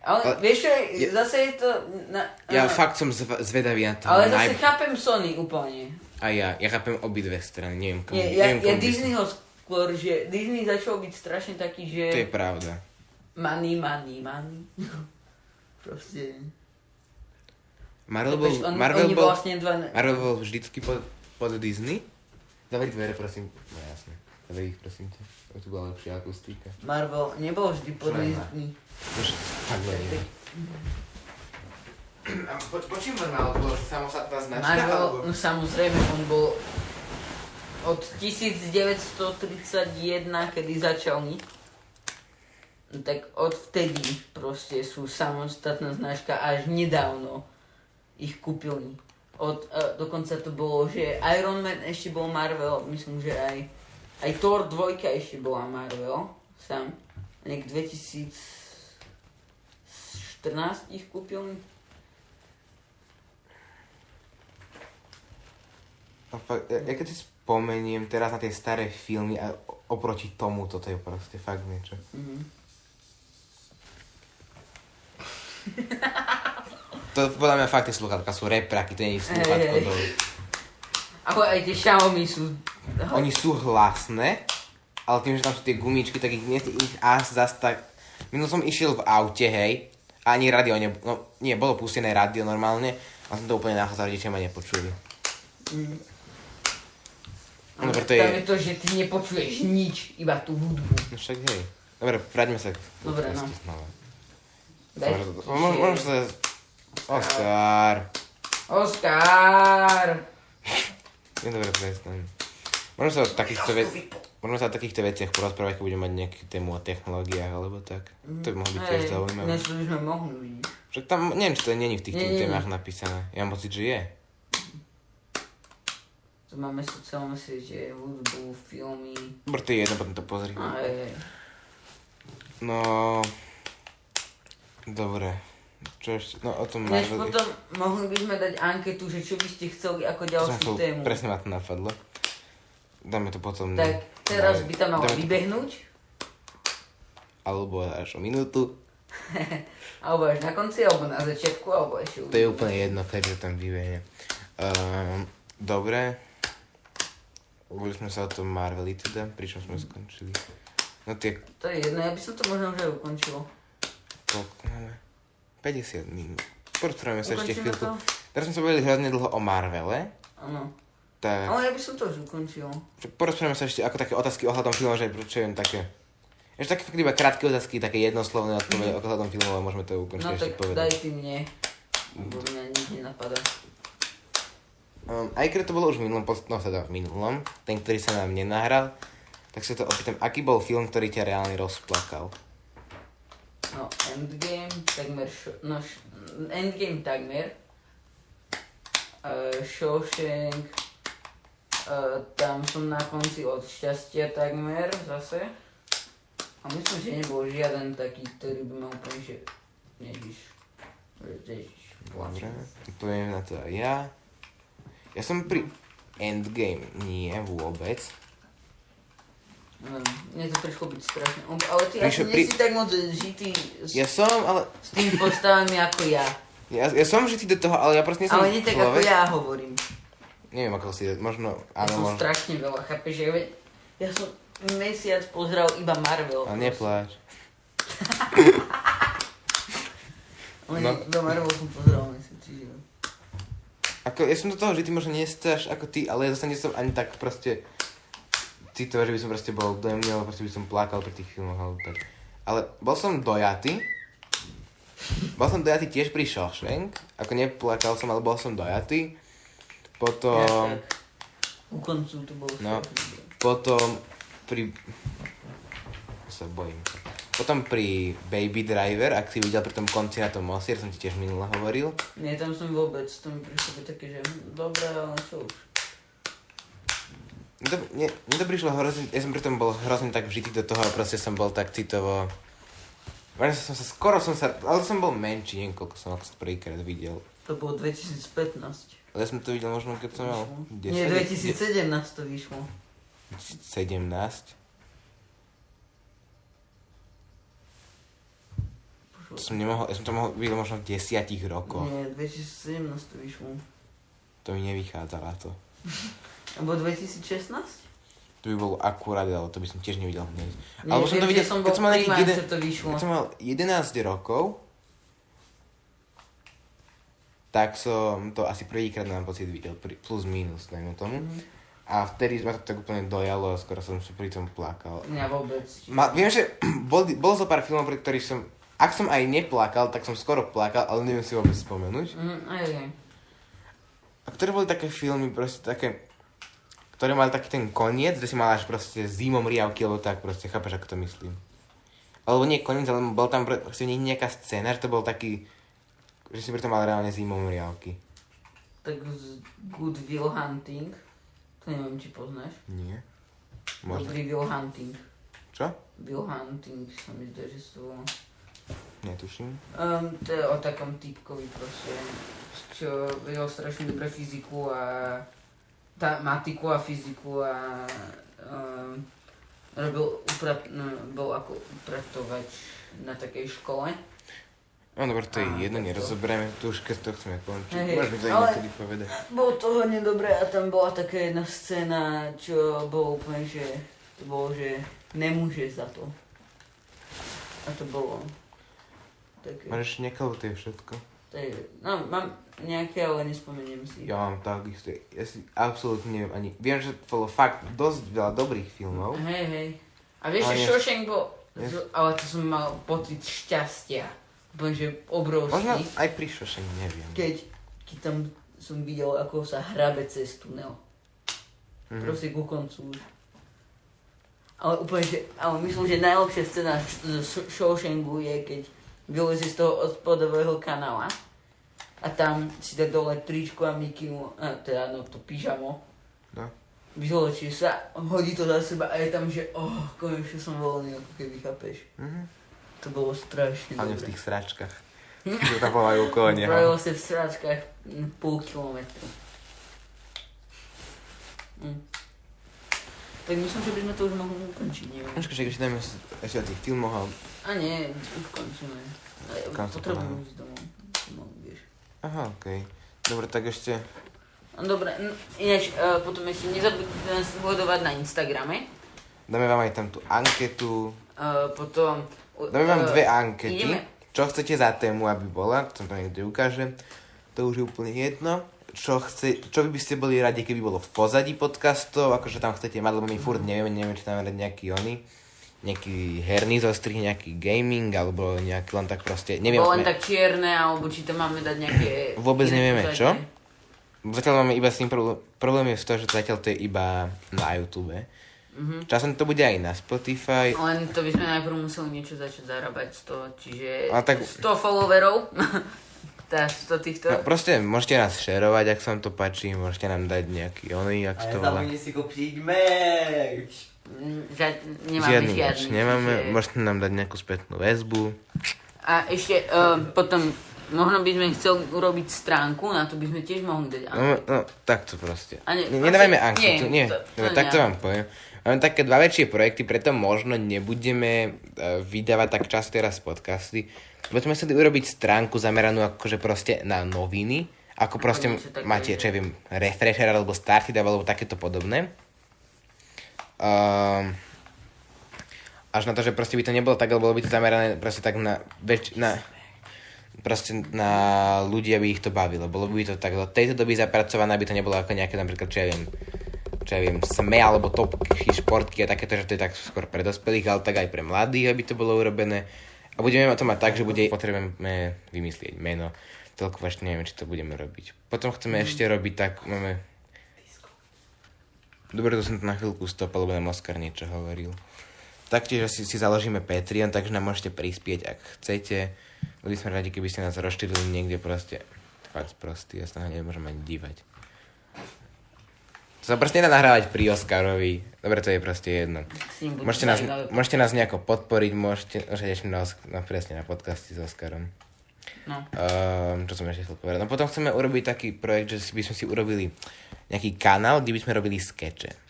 Ale, Ale- vieš je- zase je to... Na, Ja á, fakt som zv- zvedavý na to. Ale zase chápem Sony úplne. A ja, ja chápem obidve strany, neviem komu. Nie, ja, neviem, ja komu by Disney ho skôr, že Disney začal byť strašne taký, že... To je pravda. Money, money, money. *laughs* Proste... Marvel bol, Chápeš, on, Marvel bol, vlastne dva... Marvel bol vždycky pod, pod Disney. Zavri dvere, prosím. No jasne. Zavri ich, prosím ťa. To tu bola lepšia akustika. Marvel nebol vždy pod Čo Disney. Už takhle nie. A po, počím Marvel, bolo samostatná značka? Marvel, alebo- no samozrejme, on bol od 1931, kedy začal ni, no tak odvtedy proste sú samostatná značka až nedávno ich kúpili. Od, uh, dokonca to bolo, že Iron Man ešte bol Marvel, myslím, že aj, aj Thor 2 ešte bola Marvel, sám. Nejak 2014 ich kúpili. A fakt, ja, ja keď si spomeniem teraz na tie staré filmy a oproti tomu, toto je proste fakt niečo. Mhm. To podľa mňa fakt tie sluchatka sú repraky, to nie je sluchatko do... Ale aj tie Xiaomi sú... Oni sú hlasné, ale tým, že tam sú tie gumičky, tak ich, nie, ich až zas tak... Minul som išiel v aute, hej, a ani radio, ne, no nie, bolo pustené rádio normálne, a som to úplne nachádzal, rodičia ma nepočuli. Mm. No, preto Tam je... to, že ty nepočuješ nič, iba tú hudbu. No však hej. Dobre, vráťme sa k Dobre, no. znova. Daj Môžem môžem sa... Oskar. Oskar! Je dobre, prestaň. Môžeme sa o takýchto, ve- sa o takýchto veciach porozprávať, keď budeme mať nejakú tému o technológiách alebo tak. To by mohlo byť tiež zaujímavé. Dnes by sme mohli. Však tam, neviem, či to není v tých Nie, tých témach napísané. Ja mám pocit, že je. Tu máme sociálne siete, hudbu, filmy. Dobre, to je jedno, potom to pozri. A je, No... Dobre. Čo ešte? No o tom Než Marvel... potom mohli by sme dať anketu, že čo by ste chceli ako To ďalšiu chcel, tému. presne ma to napadlo. Dáme to potom... Tak teraz by tam malo dáme to- vybehnúť, Alebo až o minútu. *laughs* alebo až na konci, alebo na začiatku, alebo ešte To je úplne jedno, keď to tam vybehne. Um, dobre. Boli sme sa o tom Marveli teda, pričom sme skončili. No tie, To je jedno, ja by som to možno už aj ukončil. Koľko máme? 50 minút. Porozprávame sa ešte chvíľku. to? Teraz sme sa bavili hrozne dlho o Marvele. Áno. Tak Ale ja by som to už ukončil. porozprávame sa ešte ako také otázky ohľadom filmov, že čo viem také. Ešte také fakt iba krátke otázky, také jednoslovné odpovede ohľadom filmov a môžeme to ukončiť No ešte tak povedať. daj ty mne. Lebo mňa nič nenapadá. Um, aj keď to bolo už v minulom, no teda v minulom, ten, ktorý sa nám nenahral, tak sa to opýtam, aký bol film, ktorý ťa reálne rozplakal? No, Endgame, takmer, no, Endgame takmer. Uh, Shawshank, uh, tam som na konci od šťastia takmer zase. A myslím, že nebol žiaden taký, ktorý by ma úplne, že nežiš. Ježiš, Dobre, poviem na to aj ja. Ja som pri Endgame nie vôbec. Neviem, Mne to prišlo byť strašne. Ale ty Prišlo asi pri- nie si tak moc žitý s, Ja som, ale... s tými postavami ako ja. Ja, ja som žitý do toho, ale ja proste nie som Ale nie tak ako človek. ja hovorím. Neviem, ako si, možno, Ja áno, som možno. strašne veľa, chápeš, že ja, ja som mesiac pozeral iba Marvel. *laughs* Ale nepláč. No. no. iba Marvel som pozeral mesiac, čiže... Ako, ja som do toho žitý možno nie až ako ty, ale ja zase nie som ani tak proste citový, že by som proste bol dojemný, ale proste by som plakal pri tých filmoch, alebo tak. Ale bol som dojatý. Bol som dojatý tiež pri Shawshank. Ako neplakal som, ale bol som dojatý. Potom... Ja, tak. U koncu to bolo No. Potom pri... sa bojím. Potom pri Baby Driver, ak si videl pri tom konci na tom moste, som ti tiež minule hovoril. Nie, tam som vôbec, to mi prišlo byť také, že dobré, ale čo už. To, mne, mne to prišlo hrozne, ja som pri tom bol hrozne tak vžitý do toho a proste som bol tak citovo... Som sa, skoro som sa, ale som bol menší, neviem koľko som ako sa prvýkrát videl. To bolo 2015. Ale ja som to videl možno, keď som mal 10, Nie, 2017 to vyšlo. 17. To som nemohol, ja som to mohol vidieť možno v desiatich rokoch. Nie, 2017 to vyšlo. To mi nevychádzala to. *laughs* Alebo 2016? To by bolo akurát, ale to by som tiež nevidel hneď. Alebo som to videl, som keď som mal nejakých jeden, to vyšlo. keď som mal 11 rokov, tak som to asi prvýkrát mám pocit videl, plus minus, dajme tomu. Mhm. A vtedy ma to tak úplne dojalo a skoro som si pri tom plakal. Mňa vôbec. Ma, viem, že *clears throat* bol, bol zo pár filmov, pri ktorých som, ak som aj neplakal, tak som skoro plakal, ale neviem si vôbec spomenúť. Mm, aj, aj. A ktoré boli také filmy, proste také, ktoré mali taký ten koniec, že si mal až proste zimom riavky, alebo tak proste, chápeš, ako to myslím. Alebo nie koniec, ale bol tam pro- proste nie- nejaká scéna, že to bol taký, že si pritom mal reálne zimom riavky. Tak z Good Will Hunting. To neviem, či poznáš. Nie? Možno. Dobrý Will Hunting. Čo? Will Hunting sa mi zdá, že to bolo. Netuším. Um, to je o takom typkovi proste, čo vedel strašne dobre fyziku a tá, matiku a fyziku a um, robil uprat, no, bol ako upratovač na takej škole. No dobre, to je Á, jedno, to- nerozoberieme to už, keď to chceme končiť. Hej, Môžeme to ale- niekedy povedať. Bolo to hodne dobré a tam bola taká jedna scéna, čo bolo úplne, že to bolo, že nemôže za to. A to bolo také, Máš to je všetko. to je, no mám nejaké, ale nespomeniem si. Ja mám takisto, ja si absolútne neviem ani, viem, že to bolo fakt dosť veľa dobrých filmov. Hej, hej. A vieš, že Shawshank bol, z- ale to som mal pocit šťastia. Že obrovský. Možno aj pri Šošení, neviem. Keď, keď tam som videl, ako sa hrabe cez tunel. Mhm. Proste ku koncu už. Ale úplne, že, ale myslím, že najlepšia scéna z Sh- Shawshanku je, keď vylezie z toho odpadového kanála a tam si dá dole tričko a mikinu, a teda no to pyžamo No. Vyločí sa, hodí to za seba a je tam, že oh, konečne som voľný, ako keby chápeš. Mhm. To bolo strašne Hlavne v tých sračkách. *laughs* Čo tam volajú okolo *laughs* neho. Pravilo sa v sračkách mm, pol kilometru. Hm. Tak myslím, že by sme to už mohli ukončiť, neviem. Počkaj, že ešte s- ešte o tých filmoch a... Nie, už končíme. Ale Potrebujem ísť domov. Aha, okej. Dobre, tak ešte... No dobre, no, ináč uh, potom ešte nezabudnite nás sledovať na Instagrame. Dáme vám aj tam tú anketu. Uh, potom... Dáme vám uh, dve ankety. Ideme, Čo chcete za tému, aby bola, to tam niekde ukáže. To už je úplne jedno. Čo, chce, čo by ste boli radi, keby bolo v pozadí podcastov, akože tam chcete mať, lebo my furt nevieme, neviem, či tam mať nejaký oný, nejaký herný zostrih, nejaký gaming, alebo nejaký len tak proste, neviem. Bo len sme- tak čierne, alebo či tam máme dať nejaké... Vôbec nevieme, pozadie. čo? Zatiaľ máme iba s tým problém, problém je v tom, že zatiaľ to je iba na YouTube. Mhm. Časom to bude aj na Spotify. Len to by sme najprv museli niečo začať zarábať z toho, čiže Ale tak- 100 followerov, *laughs* tá 100 týchto. No, proste môžete nás šerovať, ak sa vám to páči, môžete nám dať nejaký oný, ak A to volá. si kúpiť merch. Nemáme Žiadny žiadny. nemáme, môžete nám dať nejakú spätnú väzbu. A ešte uh, potom, možno by sme chceli urobiť stránku, na to by sme tiež mohli dať. No, no takto proste. A ne- Ne, nedávajme proste- anketu, nie, nie. to- to no, takto vám poviem. Máme také dva väčšie projekty, preto možno nebudeme uh, vydávať tak často teraz podcasty. Sme chceli urobiť stránku zameranú akože proste na noviny. Ako proste máte, čo ja viem, Refresher alebo Started alebo takéto podobné. Um, až na to, že proste by to nebolo tak, alebo bolo by to zamerané proste tak na, väč- na proste na ľudí, aby ich to bavilo. Bolo by to tak do tejto doby zapracované, aby to nebolo ako nejaké napríklad, čo ja viem, čo ja viem, SME alebo topky, športky a takéto, že to je tak skôr pre dospelých, ale tak aj pre mladých, aby to bolo urobené. A budeme to mať tak, že bude, potrebujeme vymyslieť meno. Toľko ešte neviem, či to budeme robiť. Potom chceme ešte robiť tak, máme... Dobre, to som to na chvíľku stopal, lebo nám Oskar niečo hovoril. Taktiež si, si založíme Patreon, takže nám môžete prispieť, ak chcete. Boli sme radi, keby ste nás rozšírili niekde proste. Fakt prostý, ja sa na nemôžem ani dívať. To sa proste nedá nahrávať pri Oscarovi. Dobre, to je proste jedno. Môžete nás, môžete nás nejako podporiť, môžete, môžete na, na, presne na podcasty s Oscarom. No. Um, čo som ešte chcel povedať. No potom chceme urobiť taký projekt, že si by sme si urobili nejaký kanál, kde by sme robili skeče.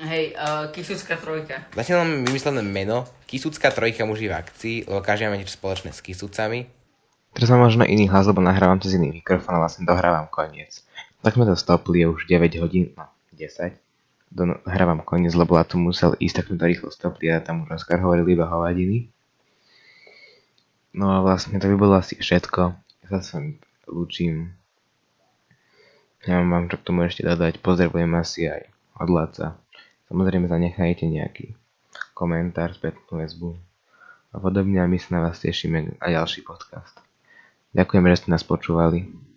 Hej, uh, Kisucká trojka. Zatiaľ mám vymyslené meno Kisucká trojka muži v akcii, lebo každý máme niečo spoločné s Kisucami. Teraz mám možno iný hlas, lebo nahrávam cez iný mikrofón a vlastne dohrávam koniec. Tak sme to stopli, je už 9 hodín, no 10. Do, hrávam koniec, lebo tu musel ísť, tak sme to rýchlo stopli a tam už Oskar hovoril iba hovadiny. No a vlastne to by bolo asi všetko. Ja sa s vami lúčim. Nemám vám čo k tomu ešte dodať. Pozdravujem asi aj od Laca. Samozrejme zanechajte nejaký komentár, spätnú väzbu a podobne a my sa na vás tešíme na ďalší podcast. Ďakujem, že ste nás počúvali.